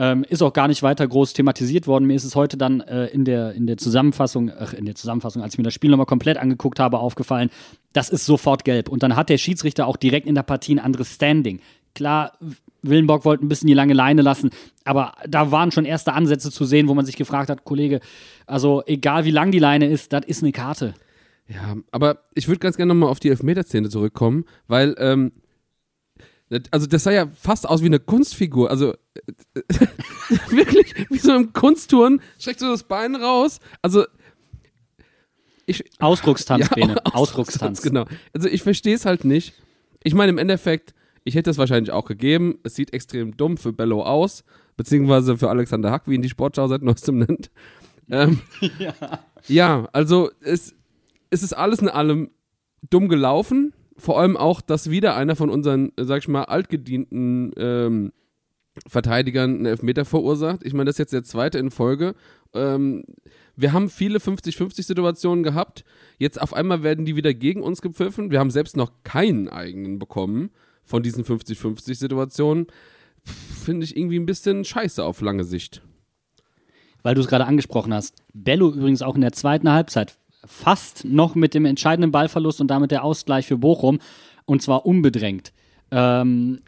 Ähm, ist auch gar nicht weiter groß thematisiert worden. Mir ist es heute dann äh, in, der, in der Zusammenfassung, ach, in der Zusammenfassung, als ich mir das Spiel nochmal komplett angeguckt habe, aufgefallen, das ist sofort gelb. Und dann hat der Schiedsrichter auch direkt in der Partie ein anderes Standing. Klar, Willenbock wollte ein bisschen die lange Leine lassen, aber da waren schon erste Ansätze zu sehen, wo man sich gefragt hat, Kollege, also egal wie lang die Leine ist, das ist eine Karte. ja, aber ich würde ganz gerne nochmal auf die Elfmeterszene zurückkommen, weil, ähm, das- also das sah ja fast aus wie eine Kunstfigur. Also äh, wirklich wie so im Kunstturnen, streckt so das Bein raus. Also ich, Ausdruckstanz, Bene. Aus- Ausdruckstanz. Genau. Also ich verstehe es halt nicht. Ich meine, im Endeffekt, ich hätte es wahrscheinlich auch gegeben. Es sieht extrem dumm für Bello aus, beziehungsweise für Alexander Hack, wie ihn die Sportschau seit neuestem nennt. Ähm, ja. also es, es ist alles in allem dumm gelaufen. Vor allem auch, dass wieder einer von unseren, sag ich mal, altgedienten ähm, Verteidigern einen Elfmeter verursacht. Ich meine, das ist jetzt der zweite in Folge. Ähm, wir haben viele 50-50-Situationen gehabt. Jetzt auf einmal werden die wieder gegen uns gepfiffen. Wir haben selbst noch keinen eigenen bekommen von diesen 50-50-Situationen. Finde ich irgendwie ein bisschen scheiße auf lange Sicht. Weil du es gerade angesprochen hast. Bello übrigens auch in der zweiten Halbzeit fast noch mit dem entscheidenden Ballverlust und damit der Ausgleich für Bochum. Und zwar unbedrängt. Ähm,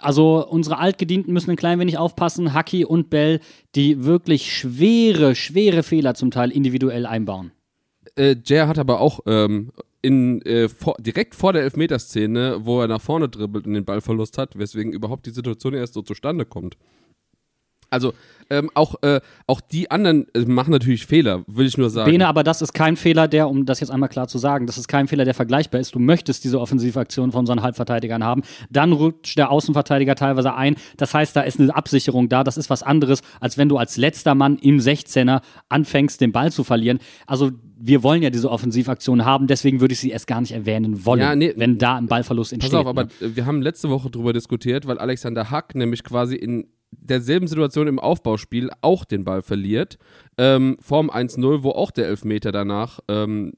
also unsere Altgedienten müssen ein klein wenig aufpassen. Haki und Bell, die wirklich schwere, schwere Fehler zum Teil individuell einbauen. Äh, Jer hat aber auch ähm, in, äh, vor, direkt vor der Elfmeterszene, wo er nach vorne dribbelt und den Ballverlust hat, weswegen überhaupt die Situation erst so zustande kommt. Also ähm, auch, äh, auch die anderen äh, machen natürlich Fehler, will ich nur sagen. Bene, aber das ist kein Fehler, der, um das jetzt einmal klar zu sagen, das ist kein Fehler, der vergleichbar ist. Du möchtest diese Offensivaktion von unseren Halbverteidigern haben. Dann rutscht der Außenverteidiger teilweise ein. Das heißt, da ist eine Absicherung da. Das ist was anderes, als wenn du als letzter Mann im 16er anfängst, den Ball zu verlieren. Also wir wollen ja diese Offensivaktion haben, deswegen würde ich sie erst gar nicht erwähnen wollen, Ja, nee. wenn da ein Ballverlust Pass entsteht. auf, aber ne? äh, wir haben letzte Woche drüber diskutiert, weil Alexander Hack nämlich quasi in derselben Situation im Aufbauspiel auch den Ball verliert. Ähm, vorm 1-0, wo auch der Elfmeter danach ähm,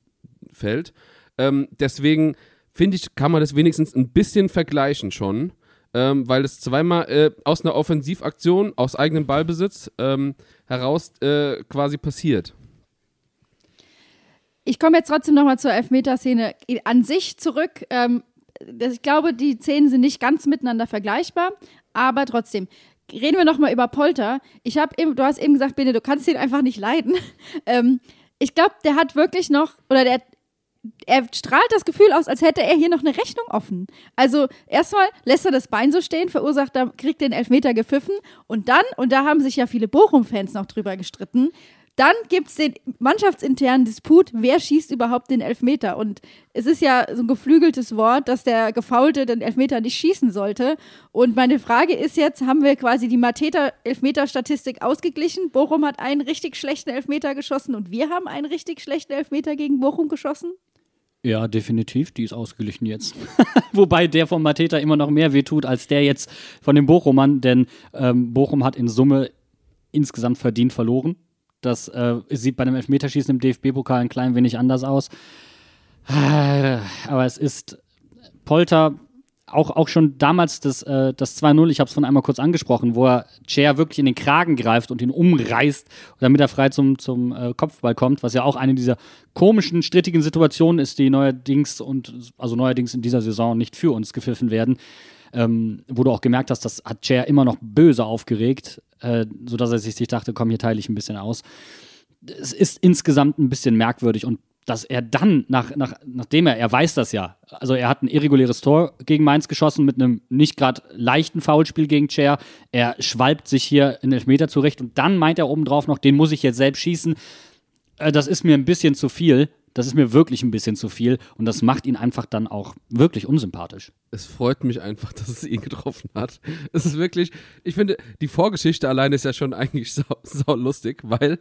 fällt. Ähm, deswegen finde ich, kann man das wenigstens ein bisschen vergleichen schon. Ähm, weil es zweimal äh, aus einer Offensivaktion, aus eigenem Ballbesitz ähm, heraus äh, quasi passiert. Ich komme jetzt trotzdem nochmal zur Elfmeterszene an sich zurück. Ähm, ich glaube, die Szenen sind nicht ganz miteinander vergleichbar, aber trotzdem. Reden wir nochmal über Polter. Ich habe eben, du hast eben gesagt, Bene, du kannst ihn einfach nicht leiden. Ähm, ich glaube, der hat wirklich noch, oder der, er strahlt das Gefühl aus, als hätte er hier noch eine Rechnung offen. Also erstmal lässt er das Bein so stehen, verursacht, er kriegt den Elfmeter gepfiffen und dann, und da haben sich ja viele Bochum-Fans noch drüber gestritten, Dann gibt es den mannschaftsinternen Disput, wer schießt überhaupt den Elfmeter. Und es ist ja so ein geflügeltes Wort, dass der Gefaulte den Elfmeter nicht schießen sollte. Und meine Frage ist jetzt, haben wir quasi die Mateta-Elfmeter-Statistik ausgeglichen? Bochum hat einen richtig schlechten Elfmeter geschossen und wir haben einen richtig schlechten Elfmeter gegen Bochum geschossen? Ja, definitiv, die ist ausgeglichen jetzt. Wobei der von Mateta immer noch mehr wehtut als der jetzt von den Bochumern, denn ähm, Bochum hat in Summe insgesamt verdient verloren. Das äh, sieht bei einem Elfmeterschießen im DFB-Pokal ein klein wenig anders aus. Aber es ist Polter, auch, auch schon damals das, äh, das 2-0, ich habe es von einmal kurz angesprochen, wo er Chair wirklich in den Kragen greift und ihn umreißt, damit er frei zum, zum äh, Kopfball kommt, was ja auch eine dieser komischen, strittigen Situationen ist, die neuerdings und also neuerdings in dieser Saison nicht für uns gepfiffen werden. Ähm, wo du auch gemerkt hast, das hat Chair immer noch böse aufgeregt, äh, sodass er sich, dachte, komm, hier teile ich ein bisschen aus. Es ist insgesamt ein bisschen merkwürdig und dass er dann, nach, nach, nachdem er, er weiß das ja, also er hat ein irreguläres Tor gegen Mainz geschossen mit einem nicht gerade leichten Foulspiel gegen Chair, er schwalbt sich hier in Elfmeter zurecht und dann meint er obendrauf noch, den muss ich jetzt selbst schießen. Äh, das ist mir ein bisschen zu viel, das ist mir wirklich ein bisschen zu viel und das macht ihn einfach dann auch wirklich unsympathisch. Es freut mich einfach, dass es ihn getroffen hat. Es ist wirklich, ich finde, die Vorgeschichte allein ist ja schon eigentlich sau, sau lustig, weil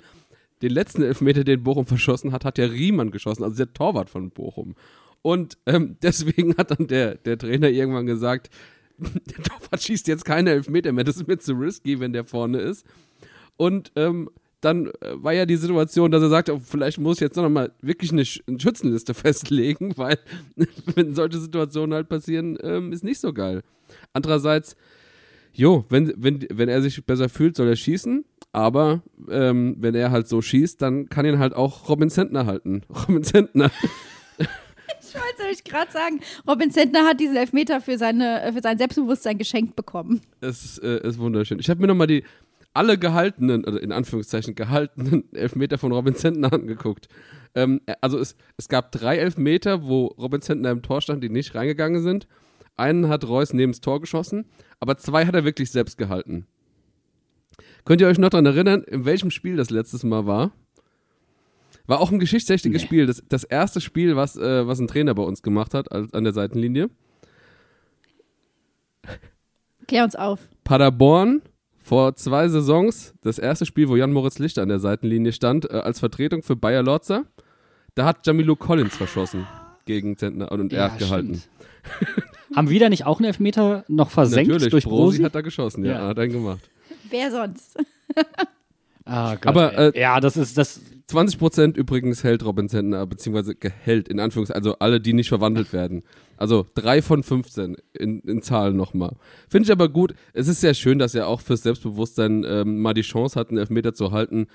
den letzten Elfmeter, den Bochum verschossen hat, hat ja Riemann geschossen, also der Torwart von Bochum. Und ähm, deswegen hat dann der, der Trainer irgendwann gesagt, der Torwart schießt jetzt keine Elfmeter mehr, das ist mir zu risky, wenn der vorne ist. Und ähm, dann äh, war ja die Situation, dass er sagte, oh, vielleicht muss ich jetzt noch mal wirklich eine, eine Schützenliste festlegen, weil wenn solche Situationen halt passieren, ähm, ist nicht so geil. Andererseits, jo, wenn, wenn, wenn er sich besser fühlt, soll er schießen. Aber ähm, wenn er halt so schießt, dann kann ihn halt auch Robin Zentner halten. Robin Zentner. Ich wollte euch gerade sagen, Robin Zentner hat diesen Elfmeter für, seine, für sein Selbstbewusstsein geschenkt bekommen. Es ist, äh, ist wunderschön. Ich habe mir nochmal die alle gehaltenen, also in Anführungszeichen gehaltenen Elfmeter von Robin Zentner angeguckt. Ähm, also es, es gab drei Elfmeter, wo Robin Zentner im Tor stand, die nicht reingegangen sind. Einen hat Reus neben das Tor geschossen, aber zwei hat er wirklich selbst gehalten. Könnt ihr euch noch daran erinnern, in welchem Spiel das letztes Mal war? War auch ein geschichtsträchtiges Nee. Spiel. Das, das erste Spiel, was, äh, was ein Trainer bei uns gemacht hat, an der Seitenlinie. Klär uns auf. Paderborn vor zwei Saisons, das erste Spiel, wo Jan-Moritz Lichter an der Seitenlinie stand, äh, als Vertretung für Bayer Lorzer. Da hat Jamilo Collins verschossen gegen Zentner und er hat gehalten. Haben wir da nicht auch einen Elfmeter noch versenkt Natürlich, durch Brosi Brosi? hat da geschossen, ja, Ja. hat einen gemacht. Wer sonst? Ah, Gott, Aber, äh, ja, das ist das. 20% übrigens hält Robin Zentner, beziehungsweise gehält, in Anführungszeichen, also alle, die nicht verwandelt werden. Also drei von 15 in, in Zahlen nochmal. Finde ich aber gut. Es ist sehr schön, dass er auch fürs Selbstbewusstsein ähm, mal die Chance hat, einen Elfmeter zu halten,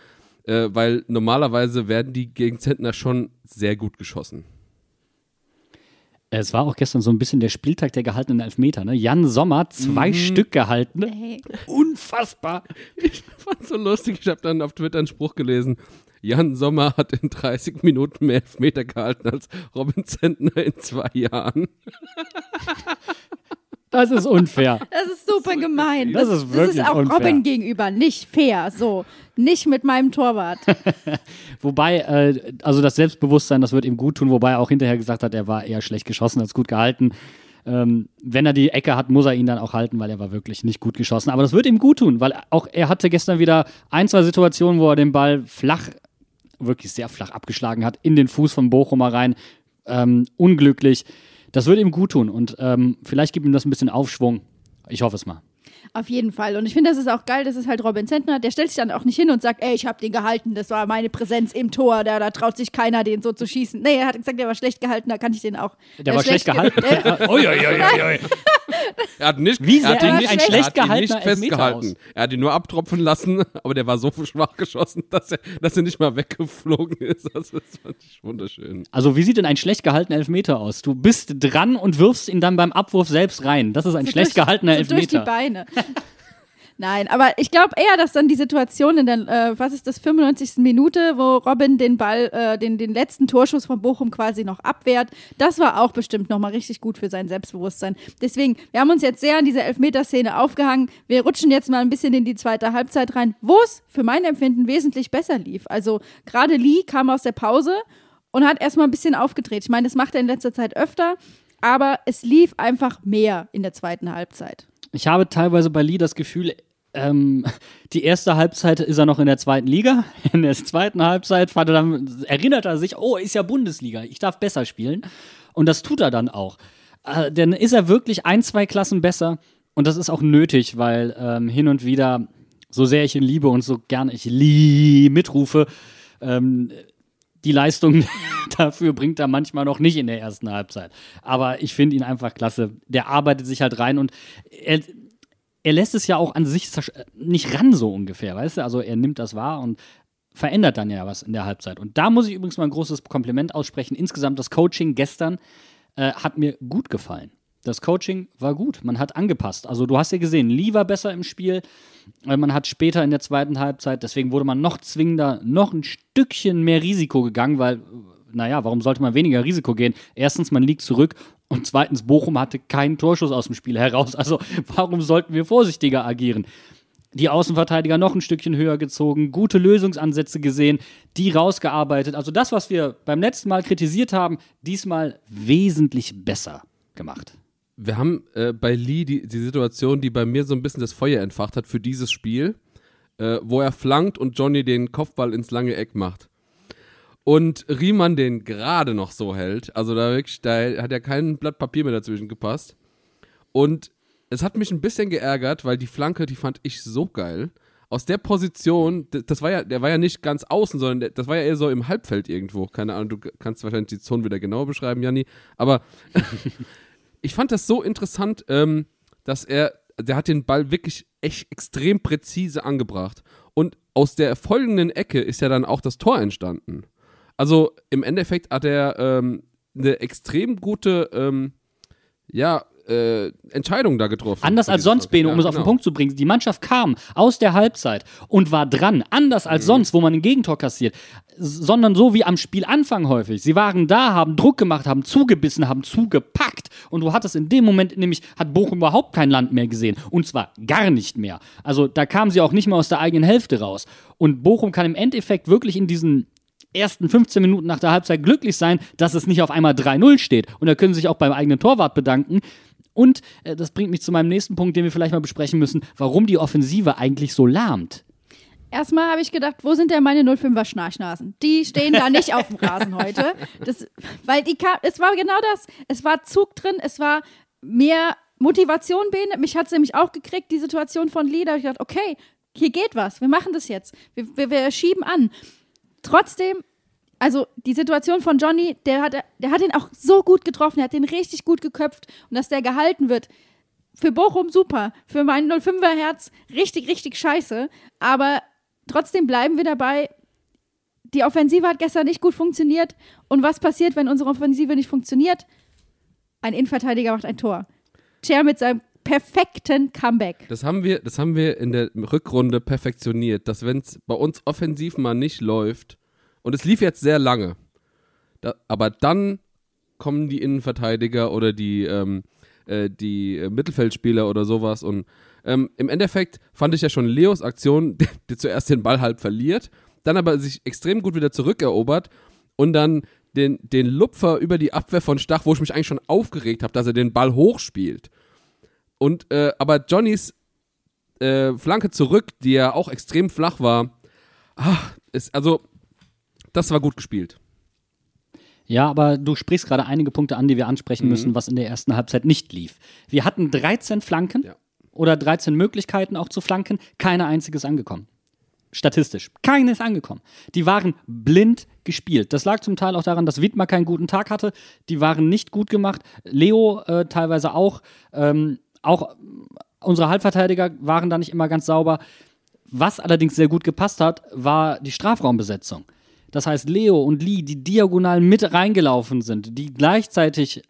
äh, weil normalerweise werden die gegen Zentner schon sehr gut geschossen. Es war auch gestern so ein bisschen der Spieltag der gehaltenen Elfmeter. Ne? Jan Sommer, zwei Mhm. Stück gehalten. Hey. Unfassbar. Ich fand's so lustig. Ich habe dann auf Twitter einen Spruch gelesen. Jan Sommer hat in 30 Minuten mehr Elfmeter gehalten als Robin Zentner in zwei Jahren. Das ist unfair. Das ist super gemein. Das ist wirklich Das ist auch unfair. Robin gegenüber nicht fair. So, nicht mit meinem Torwart. Wobei, äh, also das Selbstbewusstsein, das wird ihm gut tun, wobei er auch hinterher gesagt hat, er war eher schlecht geschossen als gut gehalten. Ähm, wenn er die Ecke hat, muss er ihn dann auch halten, weil er war wirklich nicht gut geschossen. Aber das wird ihm gut tun, weil auch er hatte gestern wieder ein, zwei Situationen, wo er den Ball flach, wirklich sehr flach abgeschlagen hat, in den Fuß von Bochumer rein. Ähm, unglücklich. Das wird ihm gut tun und ähm, vielleicht gibt ihm das ein bisschen Aufschwung. Ich hoffe es mal. Auf jeden Fall. Und ich finde, das ist auch geil, das ist halt Robin Zentner. Der stellt sich dann auch nicht hin und sagt, ey, ich habe den gehalten, das war meine Präsenz im Tor, da, da traut sich keiner, den so zu schießen. Nee, er hat gesagt, der war schlecht gehalten, da kann ich den auch. Der äh, war schlecht ge- gehalten. Äh, Ui, ui, ui, ui, ui. Er hat nicht, Wie er hat sehr ihn ein nicht, schlecht er hat ihn gehaltener nicht Elfmeter festgehalten. Er hat ihn nur abtropfen lassen, aber der war so schwach geschossen, dass er, dass er nicht mal weggeflogen ist. Also, das fand ich wunderschön. Also, wie sieht denn ein schlecht gehaltener Elfmeter aus? Du bist dran und wirfst ihn dann beim Abwurf selbst rein. Das ist ein so schlecht durch- gehaltener so durch die Elfmeter. Beine. Nein, aber ich glaube eher, dass dann die Situation in der, äh, was ist das, 95. Minute, wo Robin den Ball, äh, den, den letzten Torschuss von Bochum quasi noch abwehrt, das war auch bestimmt nochmal richtig gut für sein Selbstbewusstsein. Deswegen, wir haben uns jetzt sehr an diese Elfmeterszene aufgehangen. Wir rutschen jetzt mal ein bisschen in die zweite Halbzeit rein, wo es für mein Empfinden wesentlich besser lief. Also gerade Lee kam aus der Pause und hat erstmal ein bisschen aufgedreht. Ich meine, das macht er in letzter Zeit öfter, aber es lief einfach mehr in der zweiten Halbzeit. Ich habe teilweise bei Lee das Gefühl, ähm, die erste Halbzeit ist er noch in der zweiten Liga. In der zweiten Halbzeit er dann, erinnert er sich, oh, ist ja Bundesliga, ich darf besser spielen. Und das tut er dann auch. Äh, dann ist er wirklich ein, zwei Klassen besser. Und das ist auch nötig, weil ähm, hin und wieder, so sehr ich ihn liebe und so gerne ich Lee mitrufe, ähm, die Leistung dafür bringt er manchmal noch nicht in der ersten Halbzeit. Aber ich finde ihn einfach klasse. Der arbeitet sich halt rein und er, er lässt es ja auch an sich nicht ran, so ungefähr, weißt du? Also er nimmt das wahr und verändert dann ja was in der Halbzeit. Und da muss ich übrigens mal ein großes Kompliment aussprechen. Insgesamt das Coaching gestern äh, hat mir gut gefallen. Das Coaching war gut, man hat angepasst. Also du hast ja gesehen, Lee war besser im Spiel. Man hat später in der zweiten Halbzeit, deswegen wurde man noch zwingender, noch ein Stückchen mehr Risiko gegangen, weil, naja, warum sollte man weniger Risiko gehen? Erstens, man liegt zurück und zweitens, Bochum hatte keinen Torschuss aus dem Spiel heraus. Also warum sollten wir vorsichtiger agieren? Die Außenverteidiger noch ein Stückchen höher gezogen, gute Lösungsansätze gesehen, die rausgearbeitet. Also das, was wir beim letzten Mal kritisiert haben, diesmal wesentlich besser gemacht. Wir haben äh, bei Lee die, die Situation, die bei mir so ein bisschen das Feuer entfacht hat für dieses Spiel, äh, wo er flankt und Johnny den Kopfball ins lange Eck macht und Riemann den gerade noch so hält. Also da wirklich, da hat ja kein Blatt Papier mehr dazwischen gepasst. Und es hat mich ein bisschen geärgert, weil die Flanke, die fand ich so geil. Aus der Position, das war ja, der war ja nicht ganz außen, sondern das war ja eher so im Halbfeld irgendwo. Keine Ahnung, du kannst wahrscheinlich die Zone wieder genau beschreiben, Janni. Aber ich fand das so interessant, ähm, dass er, der hat den Ball wirklich echt extrem präzise angebracht. Und aus der folgenden Ecke ist ja dann auch das Tor entstanden. Also im Endeffekt hat er ähm, eine extrem gute, ähm, ja, äh, Entscheidung da getroffen. Anders als sonst, Beno, um ja, es auf den genau. Punkt zu bringen. Die Mannschaft kam aus der Halbzeit und war dran. Anders als mhm. sonst, wo man ein Gegentor kassiert. Sondern so wie am Spielanfang häufig. Sie waren da, haben Druck gemacht, haben zugebissen, haben zugepackt. Und du hattest in dem Moment nämlich, hat Bochum überhaupt kein Land mehr gesehen. Und zwar gar nicht mehr. Also da kamen sie auch nicht mehr aus der eigenen Hälfte raus. Und Bochum kann im Endeffekt wirklich in diesen ersten 15 Minuten nach der Halbzeit glücklich sein, dass es nicht auf einmal 3-0 steht. Und da können sie sich auch beim eigenen Torwart bedanken. Und äh, das bringt mich zu meinem nächsten Punkt, den wir vielleicht mal besprechen müssen, warum die Offensive eigentlich so lahmt. Erstmal habe ich gedacht, wo sind denn meine 05er Schnarchnasen? Die stehen da nicht auf dem Rasen heute. Das, weil die es war genau das. Es war Zug drin, es war mehr Motivation, Bene. Mich hat es nämlich auch gekriegt, die Situation von Leder. Ich dachte, okay, hier geht was. Wir machen das jetzt. Wir, wir, wir schieben an. Trotzdem, also die Situation von Johnny, der hat, der hat ihn auch so gut getroffen, er hat den richtig gut geköpft und dass der gehalten wird. Für Bochum super, für mein 05er Herz richtig, richtig scheiße. Aber trotzdem bleiben wir dabei. Die Offensive hat gestern nicht gut funktioniert. Und was passiert, wenn unsere Offensive nicht funktioniert? Ein Innenverteidiger macht ein Tor. Chair mit seinem perfekten Comeback. Das haben wir, das haben wir in der Rückrunde perfektioniert, dass wenn es bei uns offensiv mal nicht läuft, und es lief jetzt sehr lange, da, aber dann kommen die Innenverteidiger oder die, ähm, äh, die Mittelfeldspieler oder sowas und ähm, im Endeffekt fand ich ja schon Leos Aktion, der, der zuerst den Ball halb verliert, dann aber sich extrem gut wieder zurückerobert und dann den, den Lupfer über die Abwehr von Stach, wo ich mich eigentlich schon aufgeregt habe, dass er den Ball hochspielt. Und äh, aber Johnnys äh, Flanke zurück, die ja auch extrem flach war, ach, ist, also das war gut gespielt. Ja, aber du sprichst gerade einige Punkte an, die wir ansprechen mhm. müssen, was in der ersten Halbzeit nicht lief. Wir hatten 13 Flanken ja. oder 13 Möglichkeiten auch zu flanken, keine einziges angekommen. Statistisch. Keines angekommen. Die waren blind gespielt. Das lag zum Teil auch daran, dass Wittmer keinen guten Tag hatte. Die waren nicht gut gemacht. Leo äh, teilweise auch. Ähm, auch unsere Halbverteidiger waren da nicht immer ganz sauber. Was allerdings sehr gut gepasst hat, war die Strafraumbesetzung. Das heißt, Leo und Lee, die diagonal mit reingelaufen sind, die gleichzeitig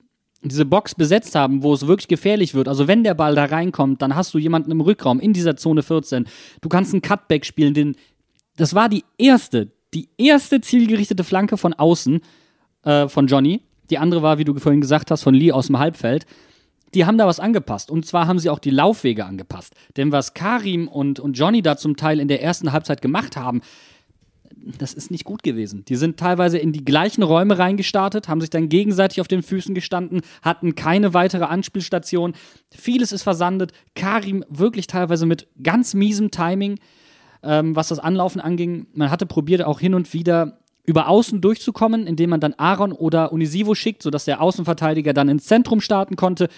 diese Box besetzt haben, wo es wirklich gefährlich wird, also wenn der Ball da reinkommt, dann hast du jemanden im Rückraum in dieser Zone 14. Du kannst einen Cutback spielen, den, das war die erste, die erste zielgerichtete Flanke von außen äh, von Johnny. Die andere war, wie du vorhin gesagt hast, von Lee aus dem Halbfeld. Die haben da was angepasst. Und zwar haben sie auch die Laufwege angepasst. Denn was Karim und, und Johnny da zum Teil in der ersten Halbzeit gemacht haben, das ist nicht gut gewesen. Die sind teilweise in die gleichen Räume reingestartet, haben sich dann gegenseitig auf den Füßen gestanden, hatten keine weitere Anspielstation. Vieles ist versandet. Karim wirklich teilweise mit ganz miesem Timing, ähm, was das Anlaufen anging. Man hatte probiert, auch hin und wieder über Außen durchzukommen, indem man dann Aaron oder Unisivo schickt, sodass der Außenverteidiger dann ins Zentrum starten konnte.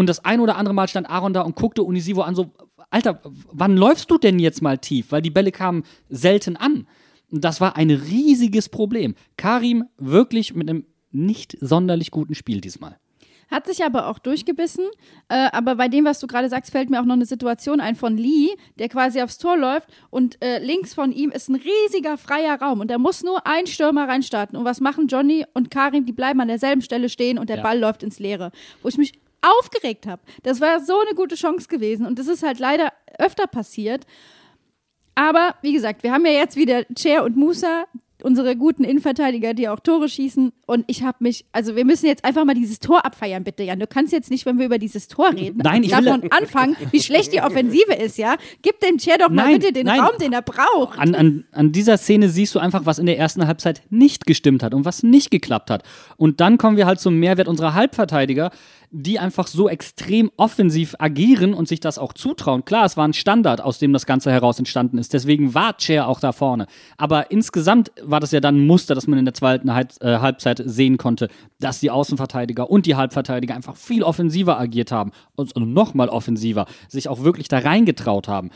Und das ein oder andere Mal stand Aaron da und guckte Unisivo an, so, Alter, wann läufst du denn jetzt mal tief? Weil die Bälle kamen selten an. Und das war ein riesiges Problem. Karim wirklich mit einem nicht sonderlich guten Spiel diesmal. Hat sich aber auch durchgebissen. Äh, aber bei dem, was du gerade sagst, fällt mir auch noch eine Situation ein von Lee, der quasi aufs Tor läuft und äh, links von ihm ist ein riesiger freier Raum und da muss nur ein Stürmer reinstarten. Und was machen Johnny und Karim? Die bleiben an derselben Stelle stehen und der Ja. Ball läuft ins Leere. Wo ich mich aufgeregt habe. Das war so eine gute Chance gewesen und das ist halt leider öfter passiert. Aber wie gesagt, wir haben ja jetzt wieder Cher und Musa, unsere guten Innenverteidiger, die auch Tore schießen. Und ich habe mich, also wir müssen jetzt einfach mal dieses Tor abfeiern, bitte, Jan. Du kannst jetzt nicht, wenn wir über dieses Tor reden, Nein, ich will- davon anfangen, wie schlecht die Offensive ist, ja? Gib dem Cher doch mal Nein, bitte den nein. Raum, den er braucht. An, an, an dieser Szene siehst du einfach, was in der ersten Halbzeit nicht gestimmt hat und was nicht geklappt hat. Und dann kommen wir halt zum Mehrwert unserer Halbverteidiger, die einfach so extrem offensiv agieren und sich das auch zutrauen. Klar, es war ein Standard, aus dem das Ganze heraus entstanden ist. Deswegen war Chair auch da vorne. Aber insgesamt war das ja dann ein Muster, das man in der zweiten äh, Halbzeit sehen konnte, dass die Außenverteidiger und die Halbverteidiger einfach viel offensiver agiert haben und nochmal offensiver, sich auch wirklich da reingetraut haben.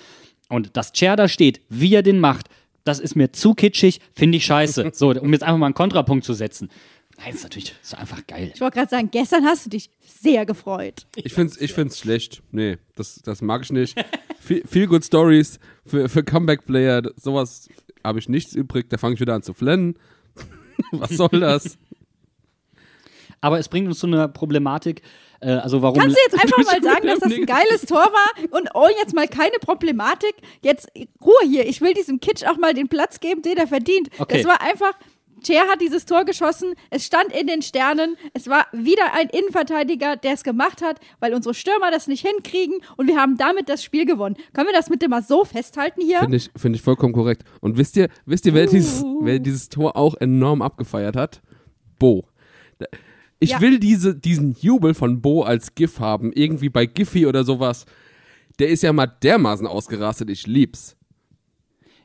Und dass Chair da steht, wie er den macht, das ist mir zu kitschig, finde ich scheiße. So, um jetzt einfach mal einen Kontrapunkt zu setzen. Nein, ist natürlich ist einfach geil. Ich wollte gerade sagen, gestern hast du dich sehr gefreut. Ich find's, ich find's schlecht. Nee, das, das mag ich nicht. viel, viel good Stories für, für Comeback-Player. Sowas habe ich nichts übrig. Da fange ich wieder an zu flennen. Was soll das? Aber es bringt uns zu einer Problematik. Äh, also warum Kannst du jetzt einfach mal sagen, dass das ein geiles Tor war und oh, jetzt mal keine Problematik? Jetzt Ruhe hier. Ich will diesem Kitsch auch mal den Platz geben, den er verdient. Okay. Das war einfach. Cher hat dieses Tor geschossen, es stand in den Sternen, es war wieder ein Innenverteidiger, der es gemacht hat, weil unsere Stürmer das nicht hinkriegen und wir haben damit das Spiel gewonnen. Können wir das bitte mal so festhalten hier? Finde ich, find ich vollkommen korrekt. Und wisst ihr, wisst ihr wer, dieses, wer dieses Tor auch enorm abgefeiert hat? Bo. Ich Ja. will diese, diesen Jubel von Bo als GIF haben. Irgendwie bei Giphy oder sowas. Der ist ja mal dermaßen ausgerastet. Ich lieb's.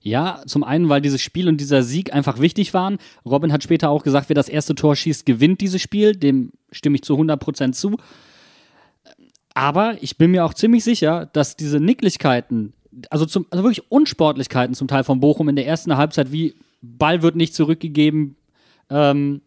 Ja, zum einen, weil dieses Spiel und dieser Sieg einfach wichtig waren. Robin hat später auch gesagt, wer das erste Tor schießt, gewinnt dieses Spiel. Dem stimme ich zu 100% zu. Aber ich bin mir auch ziemlich sicher, dass diese Nicklichkeiten, also, zum, also wirklich Unsportlichkeiten zum Teil von Bochum in der ersten Halbzeit, wie Ball wird nicht zurückgegeben, ähm,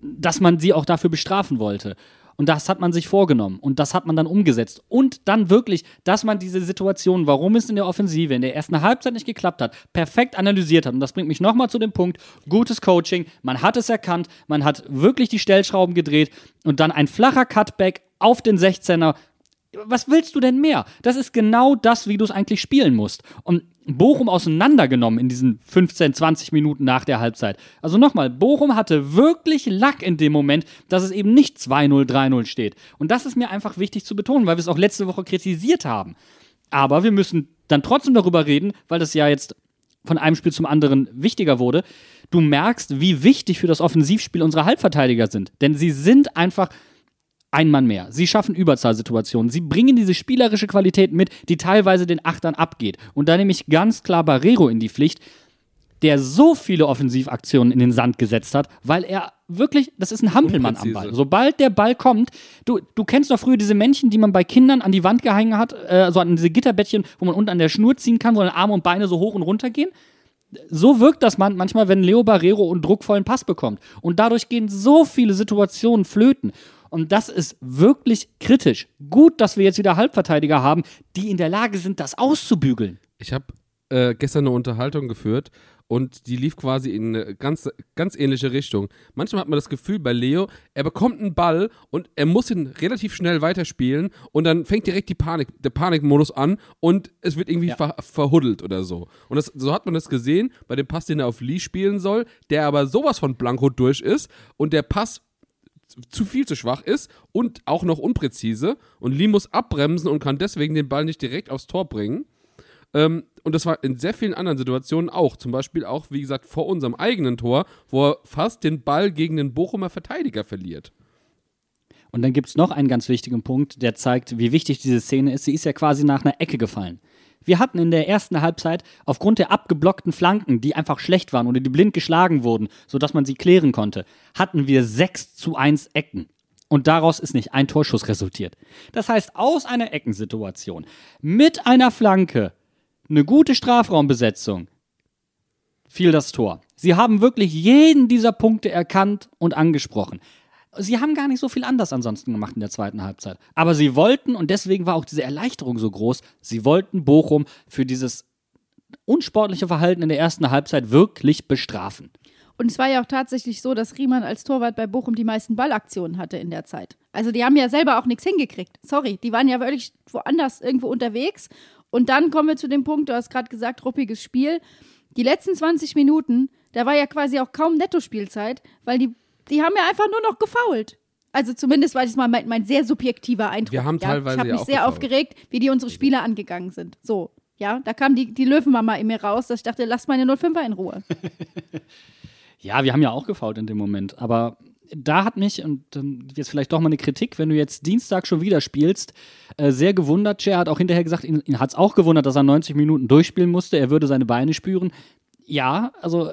dass man sie auch dafür bestrafen wollte. Und das hat man sich vorgenommen und das hat man dann umgesetzt. Und dann wirklich, dass man diese Situation, warum es in der Offensive in der ersten Halbzeit nicht geklappt hat, perfekt analysiert hat. Und das bringt mich nochmal zu dem Punkt, gutes Coaching, man hat es erkannt, man hat wirklich die Stellschrauben gedreht und dann ein flacher Cutback auf den 16er. Was willst du denn mehr? Das ist genau das, wie du es eigentlich spielen musst. Und Bochum auseinandergenommen in diesen 15, 20 Minuten nach der Halbzeit. Also nochmal, Bochum hatte wirklich Lack in dem Moment, dass es eben nicht 2-0, 3-0 steht. Und das ist mir einfach wichtig zu betonen, weil wir es auch letzte Woche kritisiert haben. Aber wir müssen dann trotzdem darüber reden, weil das ja jetzt von einem Spiel zum anderen wichtiger wurde. Du merkst, wie wichtig für das Offensivspiel unsere Halbverteidiger sind. Denn sie sind einfach ein Mann mehr. Sie schaffen Überzahlsituationen. Sie bringen diese spielerische Qualität mit, die teilweise den Achtern abgeht. Und da nehme ich ganz klar Barrero in die Pflicht, der so viele Offensivaktionen in den Sand gesetzt hat, weil er wirklich, das ist ein Hampelmann am. Ball. Sobald der Ball kommt, du, du kennst doch früher diese Männchen, die man bei Kindern an die Wand gehangen hat, äh, so an diese Gitterbettchen, wo man unten an der Schnur ziehen kann, wo dann Arme und Beine so hoch und runter gehen so wirkt das man manchmal, wenn Leo Barrero einen druckvollen Pass bekommt. Und dadurch gehen so viele Situationen flöten. Und das ist wirklich kritisch. Gut, dass wir jetzt wieder Halbverteidiger haben, die in der Lage sind, das auszubügeln. Ich habe äh, gestern eine Unterhaltung geführt und die lief quasi in eine ganz, ganz ähnliche Richtung. Manchmal hat man das Gefühl bei Leo, er bekommt einen Ball und er muss ihn relativ schnell weiterspielen und dann fängt direkt die Panik, der Panikmodus an und es wird irgendwie Ja. ver, verhuddelt oder so. Und das, so hat man das gesehen bei dem Pass, den er auf Lee spielen soll, der aber sowas von Blanco durch ist und der Pass zu viel zu schwach ist und auch noch unpräzise und Lee muss abbremsen und kann deswegen den Ball nicht direkt aufs Tor bringen. Ähm, und das war in sehr vielen anderen Situationen auch. Zum Beispiel auch, wie gesagt, vor unserem eigenen Tor, wo er fast den Ball gegen den Bochumer Verteidiger verliert. Und dann gibt es noch einen ganz wichtigen Punkt, der zeigt, wie wichtig diese Szene ist. Sie ist ja quasi nach einer Ecke gefallen. Wir hatten in der ersten Halbzeit aufgrund der abgeblockten Flanken, die einfach schlecht waren oder die blind geschlagen wurden, sodass man sie klären konnte, hatten wir 6 zu 1 Ecken. Und daraus ist nicht ein Torschuss resultiert. Das heißt, aus einer Eckensituation mit einer Flanke, eine gute Strafraumbesetzung, fiel das Tor. Sie haben wirklich jeden dieser Punkte erkannt und angesprochen. Sie haben gar nicht so viel anders ansonsten gemacht in der zweiten Halbzeit. Aber sie wollten, und deswegen war auch diese Erleichterung so groß, sie wollten Bochum für dieses unsportliche Verhalten in der ersten Halbzeit wirklich bestrafen. Und es war ja auch tatsächlich so, dass Riemann als Torwart bei Bochum die meisten Ballaktionen hatte in der Zeit. Also die haben ja selber auch nichts hingekriegt. Sorry, die waren ja wirklich woanders irgendwo unterwegs. Und dann kommen wir zu dem Punkt, du hast gerade gesagt, ruppiges Spiel. Die letzten 20 Minuten, da war ja quasi auch kaum Nettospielzeit, weil die, die haben ja einfach nur noch gefault. Also zumindest war das mal mein, mein sehr subjektiver Eindruck. Wir haben ja? teilweise Ich habe ja mich auch sehr gefoult. aufgeregt, wie die unsere Spieler angegangen sind. So, ja, da kam die, die Löwenmama in mir raus, dass ich dachte, lass meine 05er in Ruhe. Ja, wir haben ja auch gefault in dem Moment. Aber da hat mich, und jetzt vielleicht doch mal eine Kritik, wenn du jetzt Dienstag schon wieder spielst, äh, sehr gewundert. Cher hat auch hinterher gesagt, ihn, ihn hat es auch gewundert, dass er 90 Minuten durchspielen musste. Er würde seine Beine spüren. Ja, also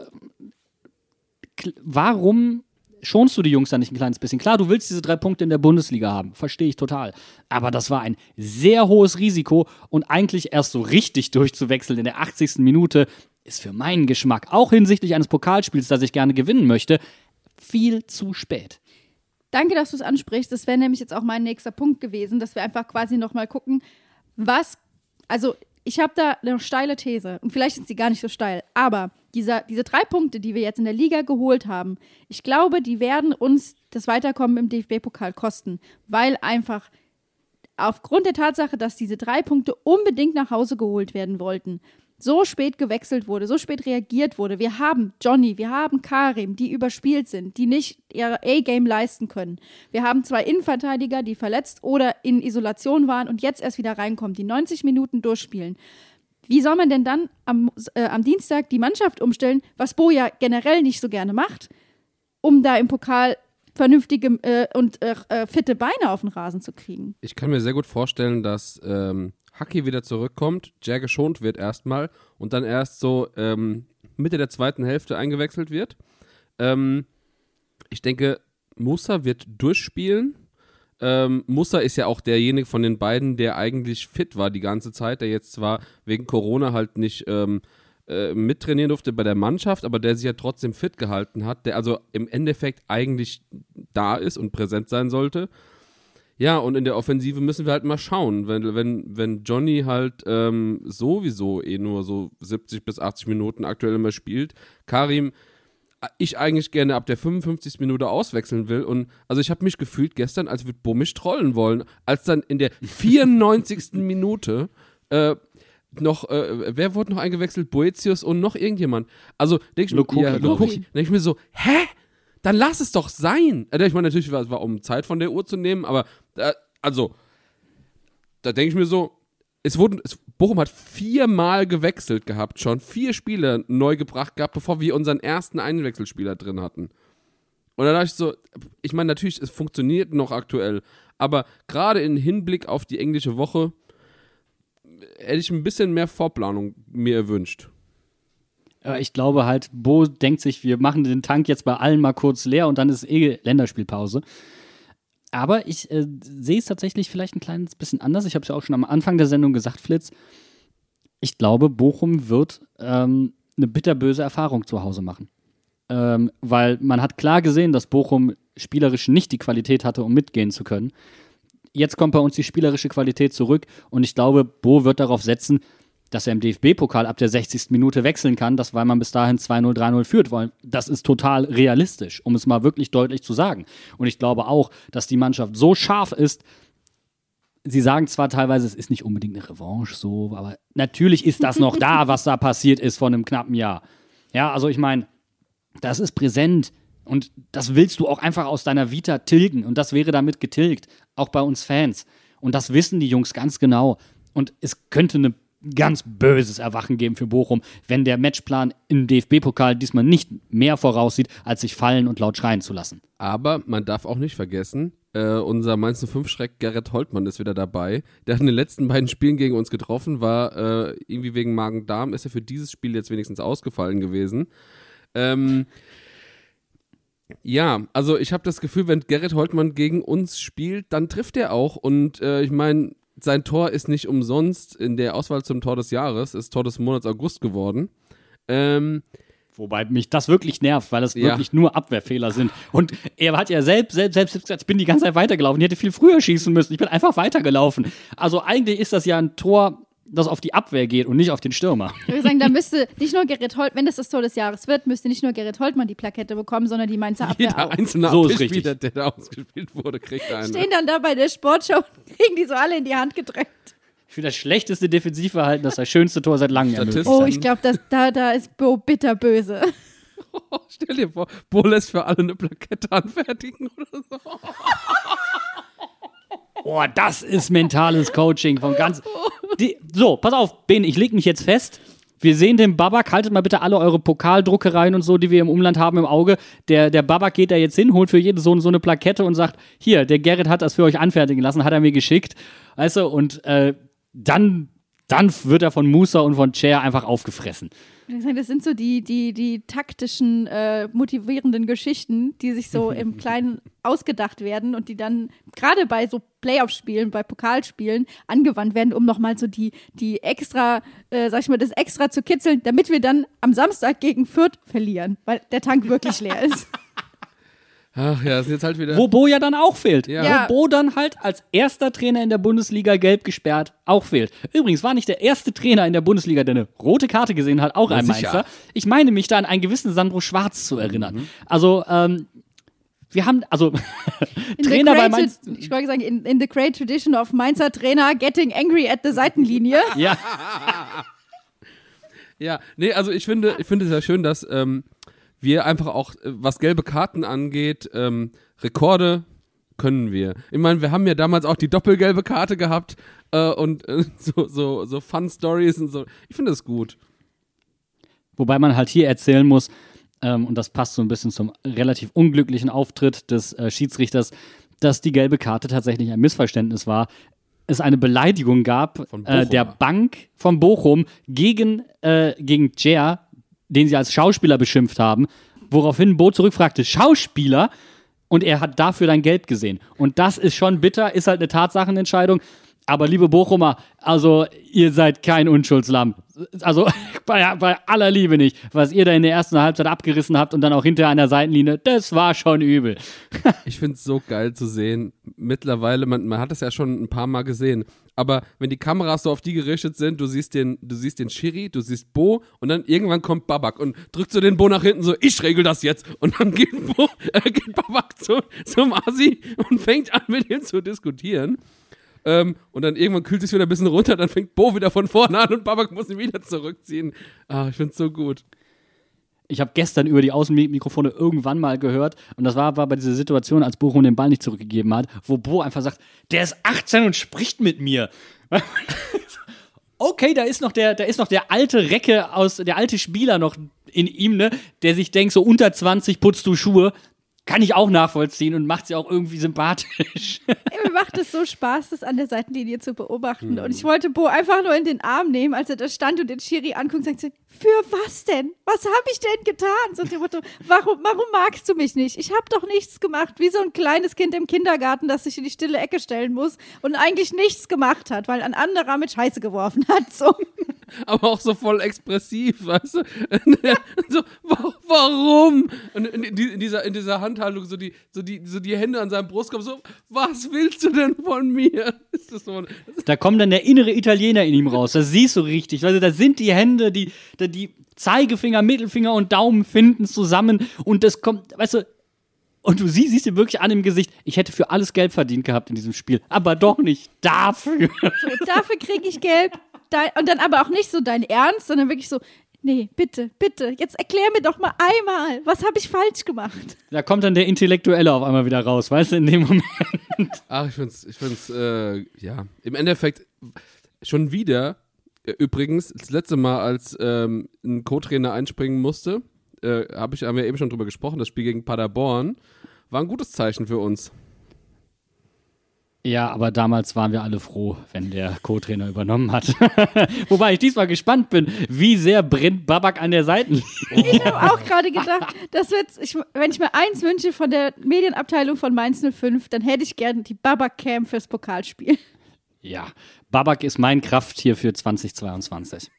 warum schonst du die Jungs da nicht ein kleines bisschen? Klar, du willst diese drei Punkte in der Bundesliga haben, verstehe ich total. Aber das war ein sehr hohes Risiko und eigentlich erst so richtig durchzuwechseln in der 80. Minute ist für meinen Geschmack, auch hinsichtlich eines Pokalspiels, das ich gerne gewinnen möchte, viel zu spät. Danke, dass du es ansprichst. Das wäre nämlich jetzt auch mein nächster Punkt gewesen, dass wir einfach quasi nochmal gucken, was, also ich habe da eine steile These. Und vielleicht ist sie gar nicht so steil, aber dieser, diese drei Punkte, die wir jetzt in der Liga geholt haben, ich glaube, die werden uns das Weiterkommen im DFB-Pokal kosten, weil einfach aufgrund der Tatsache, dass diese drei Punkte unbedingt nach Hause geholt werden wollten, so spät gewechselt wurde, so spät reagiert wurde. Wir haben Johnny, wir haben Karim, die überspielt sind, die nicht ihr A-Game leisten können. Wir haben zwei Innenverteidiger, die verletzt oder in Isolation waren und jetzt erst wieder reinkommen, die 90 Minuten durchspielen. Wie soll man denn dann am, äh, am Dienstag die Mannschaft umstellen, was Bo ja generell nicht so gerne macht, um da im Pokal vernünftige äh, und äh, äh, fitte Beine auf den Rasen zu kriegen? Ich kann mir sehr gut vorstellen, dass ähm, Haki wieder zurückkommt, Jär geschont wird erstmal und dann erst so ähm, Mitte der zweiten Hälfte eingewechselt wird. Ähm, ich denke, Musa wird durchspielen. Ähm, Musa ist ja auch derjenige von den beiden, der eigentlich fit war die ganze Zeit, der jetzt zwar wegen Corona halt nicht ähm, äh, mittrainieren durfte bei der Mannschaft, aber der sich ja trotzdem fit gehalten hat, der also im Endeffekt eigentlich da ist und präsent sein sollte. Ja, und in der Offensive müssen wir halt mal schauen. Wenn, wenn, wenn Johnny halt ähm, sowieso eh nur so 70 bis 80 Minuten aktuell immer spielt, Karim, äh, ich eigentlich gerne ab der 55. Minute auswechseln will. Und also ich habe mich gefühlt gestern, als würde Bo mich trollen wollen, als dann in der 94. Minute äh, noch, äh, wer wurde noch eingewechselt? Boetius und noch irgendjemand. Also denke ich, ja. Denk ich mir so, hä? Dann lass es doch sein. Also ich meine, natürlich war es um Zeit von der Uhr zu nehmen, aber äh, also, da denke ich mir so, es wurden, es, Bochum hat viermal gewechselt gehabt schon, vier Spieler neu gebracht gehabt, bevor wir unseren ersten Einwechselspieler drin hatten. Und da dachte ich so, ich meine, natürlich, es funktioniert noch aktuell, aber gerade im Hinblick auf die englische Woche hätte ich ein bisschen mehr Vorplanung mir erwünscht. Ich glaube halt, Bo denkt sich, wir machen den Tank jetzt bei allen mal kurz leer und dann ist eh Länderspielpause. Aber ich äh, sehe es tatsächlich vielleicht ein kleines bisschen anders. Ich habe es ja auch schon am Anfang der Sendung gesagt, Flitz. Ich glaube, Bochum wird ähm, eine bitterböse Erfahrung zu Hause machen. Ähm, weil man hat klar gesehen, dass Bochum spielerisch nicht die Qualität hatte, um mitgehen zu können. Jetzt kommt bei uns die spielerische Qualität zurück und ich glaube, Bo wird darauf setzen, dass er im DFB-Pokal ab der 60. Minute wechseln kann, das weil man bis dahin 2-0, 3-0 führt. Weil das ist total realistisch, um es mal wirklich deutlich zu sagen. Und ich glaube auch, dass die Mannschaft so scharf ist, Sie sagen zwar teilweise, es ist nicht unbedingt eine Revanche so, aber natürlich ist das noch da, was da passiert ist vor einem knappen Jahr. Ja, also ich meine, das ist präsent und das willst du auch einfach aus deiner Vita tilgen und das wäre damit getilgt, auch bei uns Fans. Und das wissen die Jungs ganz genau. Und es könnte ein ganz böses Erwachen geben für Bochum, wenn der Matchplan im DFB-Pokal diesmal nicht mehr voraussieht, als sich fallen und laut schreien zu lassen. Aber man darf auch nicht vergessen, äh, unser Mainz 05-Schreck Gerrit Holtmann ist wieder dabei. Der hat in den letzten beiden Spielen gegen uns getroffen, war äh, irgendwie wegen Magen-Darm, ist er für dieses Spiel jetzt wenigstens ausgefallen gewesen. Ähm, ja, also ich habe das Gefühl, wenn Gerrit Holtmann gegen uns spielt, dann trifft er auch. Und äh, ich meine, sein Tor ist nicht umsonst in der Auswahl zum Tor des Jahres, ist Tor des Monats August geworden. Ähm, Wobei mich das wirklich nervt, weil es Ja. wirklich nur Abwehrfehler sind. Und er hat ja selbst, selbst, selbst gesagt, ich bin die ganze Zeit weitergelaufen. Ich hätte viel früher schießen müssen. Ich bin einfach weitergelaufen. Also eigentlich ist das ja ein Tor, das auf die Abwehr geht und nicht auf den Stürmer. Ich würde sagen, da müsste nicht nur Gerrit Holt, wenn das das Tor des Jahres wird, müsste nicht nur Gerrit Holtmann die Plakette bekommen, sondern die Mainzer Abwehr jeder auch. einzelne So ist Abwehrspieler, richtig. der da ausgespielt wurde, kriegt einen. Stehen dann da bei der Sportshow und kriegen die so alle in die Hand gedrückt. Für das schlechteste Defensivverhalten, das das schönste Tor seit langem ermöglicht. Oh, ich glaube, da, da ist Bo bitterböse. Oh, stell dir vor, Bo lässt für alle eine Plakette anfertigen oder so. Boah, das ist mentales Coaching von ganz. Die, so, pass auf, Ben, ich leg mich jetzt fest. Wir sehen den Babak, haltet mal bitte alle eure Pokaldruckereien und so, die wir im Umland haben, im Auge. Der, der Babak geht da jetzt hin, holt für jeden so, so eine Plakette und sagt: Hier, der Gerrit hat das für euch anfertigen lassen, hat er mir geschickt. Weißt du, und äh, dann, dann wird er von Musa und von Chair einfach aufgefressen. Das sind so die, die, die taktischen, äh, motivierenden Geschichten, die sich so im Kleinen ausgedacht werden und die dann gerade bei so Playoff-Spielen, bei Pokalspielen angewandt werden, um nochmal so die, die extra, äh, sag ich mal, das extra zu kitzeln, damit wir dann am Samstag gegen Fürth verlieren, weil der Tank wirklich leer ist. Ach ja, ist jetzt halt wieder. Wo Bo ja dann auch fehlt. Ja. Ja. Wo Bo dann halt als erster Trainer in der Bundesliga gelb gesperrt auch fehlt. Übrigens war nicht der erste Trainer in der Bundesliga, der eine rote Karte gesehen hat, auch ein sicher. Mainzer. Ich meine mich da an einen gewissen Sandro Schwarz zu erinnern. Also, ähm, wir haben, also In Trainer the bei great, Mainz. Ich wollte sagen, in, in the great tradition of Mainzer Trainer getting angry at the Seitenlinie. Ja, Ja, nee, also ich finde, ich finde es ja schön, dass ähm, wir einfach auch, äh, was gelbe Karten angeht, ähm, Rekorde können wir. Ich meine, wir haben ja damals auch die doppelgelbe Karte gehabt äh, und äh, so, so, so Fun Stories und so. Ich finde das gut. Wobei man halt hier erzählen muss, ähm, und das passt so ein bisschen zum relativ unglücklichen Auftritt des äh, Schiedsrichters, dass die gelbe Karte tatsächlich ein Missverständnis war. Es eine Beleidigung gab äh, der. Bank von Bochum gegen, äh, gegen Jer, den sie als Schauspieler beschimpft haben, woraufhin Bo zurückfragte, Schauspieler? Und er hat dafür dann gelb gesehen. Und das ist schon bitter, ist halt eine Tatsachenentscheidung. Aber liebe Bochumer, also ihr seid kein Unschuldslamm. Also bei, bei aller Liebe nicht. Was ihr da in der ersten Halbzeit abgerissen habt und dann auch hinter der Seitenlinie, das war schon übel. Ich finde es so geil zu sehen. Mittlerweile, man, man hat es ja schon ein paar Mal gesehen. Aber wenn die Kameras so auf die gerichtet sind, du siehst den, du siehst den Schiri, du siehst Bo und dann irgendwann kommt Babak und drückt so den Bo nach hinten so, ich regel das jetzt. Und dann geht Bo, äh, geht Babak zu, zum Asi und fängt an mit ihm zu diskutieren. Ähm, und dann irgendwann kühlt sich wieder ein bisschen runter, dann fängt Bo wieder von vorne an und Babak muss ihn wieder zurückziehen. Ah, ich find's so gut. Ich habe gestern über die Außenmikrofone irgendwann mal gehört, und das war, war bei dieser Situation, als Bochum den Ball nicht zurückgegeben hat, wo Bo einfach sagt, der ist 18 und spricht mit mir. okay, da ist noch der, da ist noch der alte Recke aus, der alte Spieler noch in ihm, ne, der sich denkt, so unter 20 putzt du Schuhe. Kann ich auch nachvollziehen und macht sie auch irgendwie sympathisch. Mir macht es so Spaß, das an der Seitenlinie zu beobachten. Und ich wollte Bo einfach nur in den Arm nehmen, als er da stand und den Schiri anguckt und sagt, so, für was denn? Was habe ich denn getan? So dem Motto, warum, warum magst du mich nicht? Ich habe doch nichts gemacht. Wie so ein kleines Kind im Kindergarten, das sich in die stille Ecke stellen muss und eigentlich nichts gemacht hat, weil ein anderer mit Scheiße geworfen hat. So. aber auch so voll expressiv, weißt du? So, wa- warum? Und in, die- in, dieser, in dieser Handhaltung so die, so, die, so die Hände an seinem Brustkorb, so, was willst du denn von mir? Ist das so, Da kommt dann der innere Italiener in ihm raus. Das siehst du richtig. Also da sind die Hände, die, die, Zeigefinger, Mittelfinger und Daumen finden zusammen und das kommt, weißt du, und du siehst, siehst dir wirklich an im Gesicht, ich hätte für alles Geld verdient gehabt in diesem Spiel, aber doch nicht dafür. Dafür kriege ich gelb. Und dann aber auch nicht so dein Ernst, sondern wirklich so, nee, bitte, bitte, jetzt erklär mir doch mal einmal, was habe ich falsch gemacht? Da kommt dann der Intellektuelle auf einmal wieder raus, weißt du, in dem Moment. Ach, ich find's, ich find's, äh, ja, im Endeffekt schon wieder, übrigens, das letzte Mal, als ähm, ein Co-Trainer einspringen musste, äh, hab ich, haben wir eben schon drüber gesprochen, das Spiel gegen Paderborn, war ein gutes Zeichen für uns. Ja, aber damals waren wir alle froh, wenn der Co-Trainer übernommen hat. Wobei ich diesmal gespannt bin, wie sehr brennt Babak an der Seitenlinie. Ich habe auch gerade gedacht, das wird's, ich, wenn ich mir eins wünsche von der Medienabteilung von Mainz 05, dann hätte ich gerne die Babak-Cam fürs Pokalspiel. Ja, Babak ist mein Krafttier für 2022.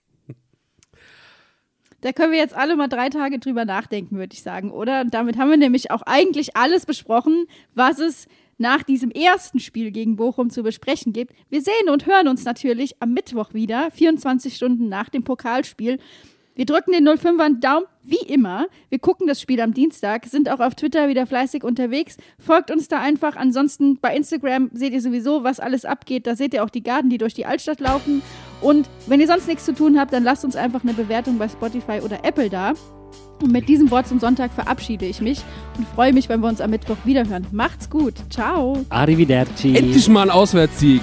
Da können wir jetzt alle mal drei Tage drüber nachdenken, würde ich sagen, oder? Und damit haben wir nämlich auch eigentlich alles besprochen, was es nach diesem ersten Spiel gegen Bochum zu besprechen gibt. Wir sehen und hören uns natürlich am Mittwoch wieder, 24 Stunden nach dem Pokalspiel. Wir drücken den 05er einen Daumen, wie immer. Wir gucken das Spiel am Dienstag, sind auch auf Twitter wieder fleißig unterwegs. Folgt uns da einfach. Ansonsten bei Instagram seht ihr sowieso, was alles abgeht. Da seht ihr auch die Garten, die durch die Altstadt laufen. Und wenn ihr sonst nichts zu tun habt, dann lasst uns einfach eine Bewertung bei Spotify oder Apple da. Und mit diesem Wort zum Sonntag verabschiede ich mich und freue mich, wenn wir uns am Mittwoch wiederhören. Macht's gut. Ciao. Arrivederci. Endlich mal ein Auswärtssieg.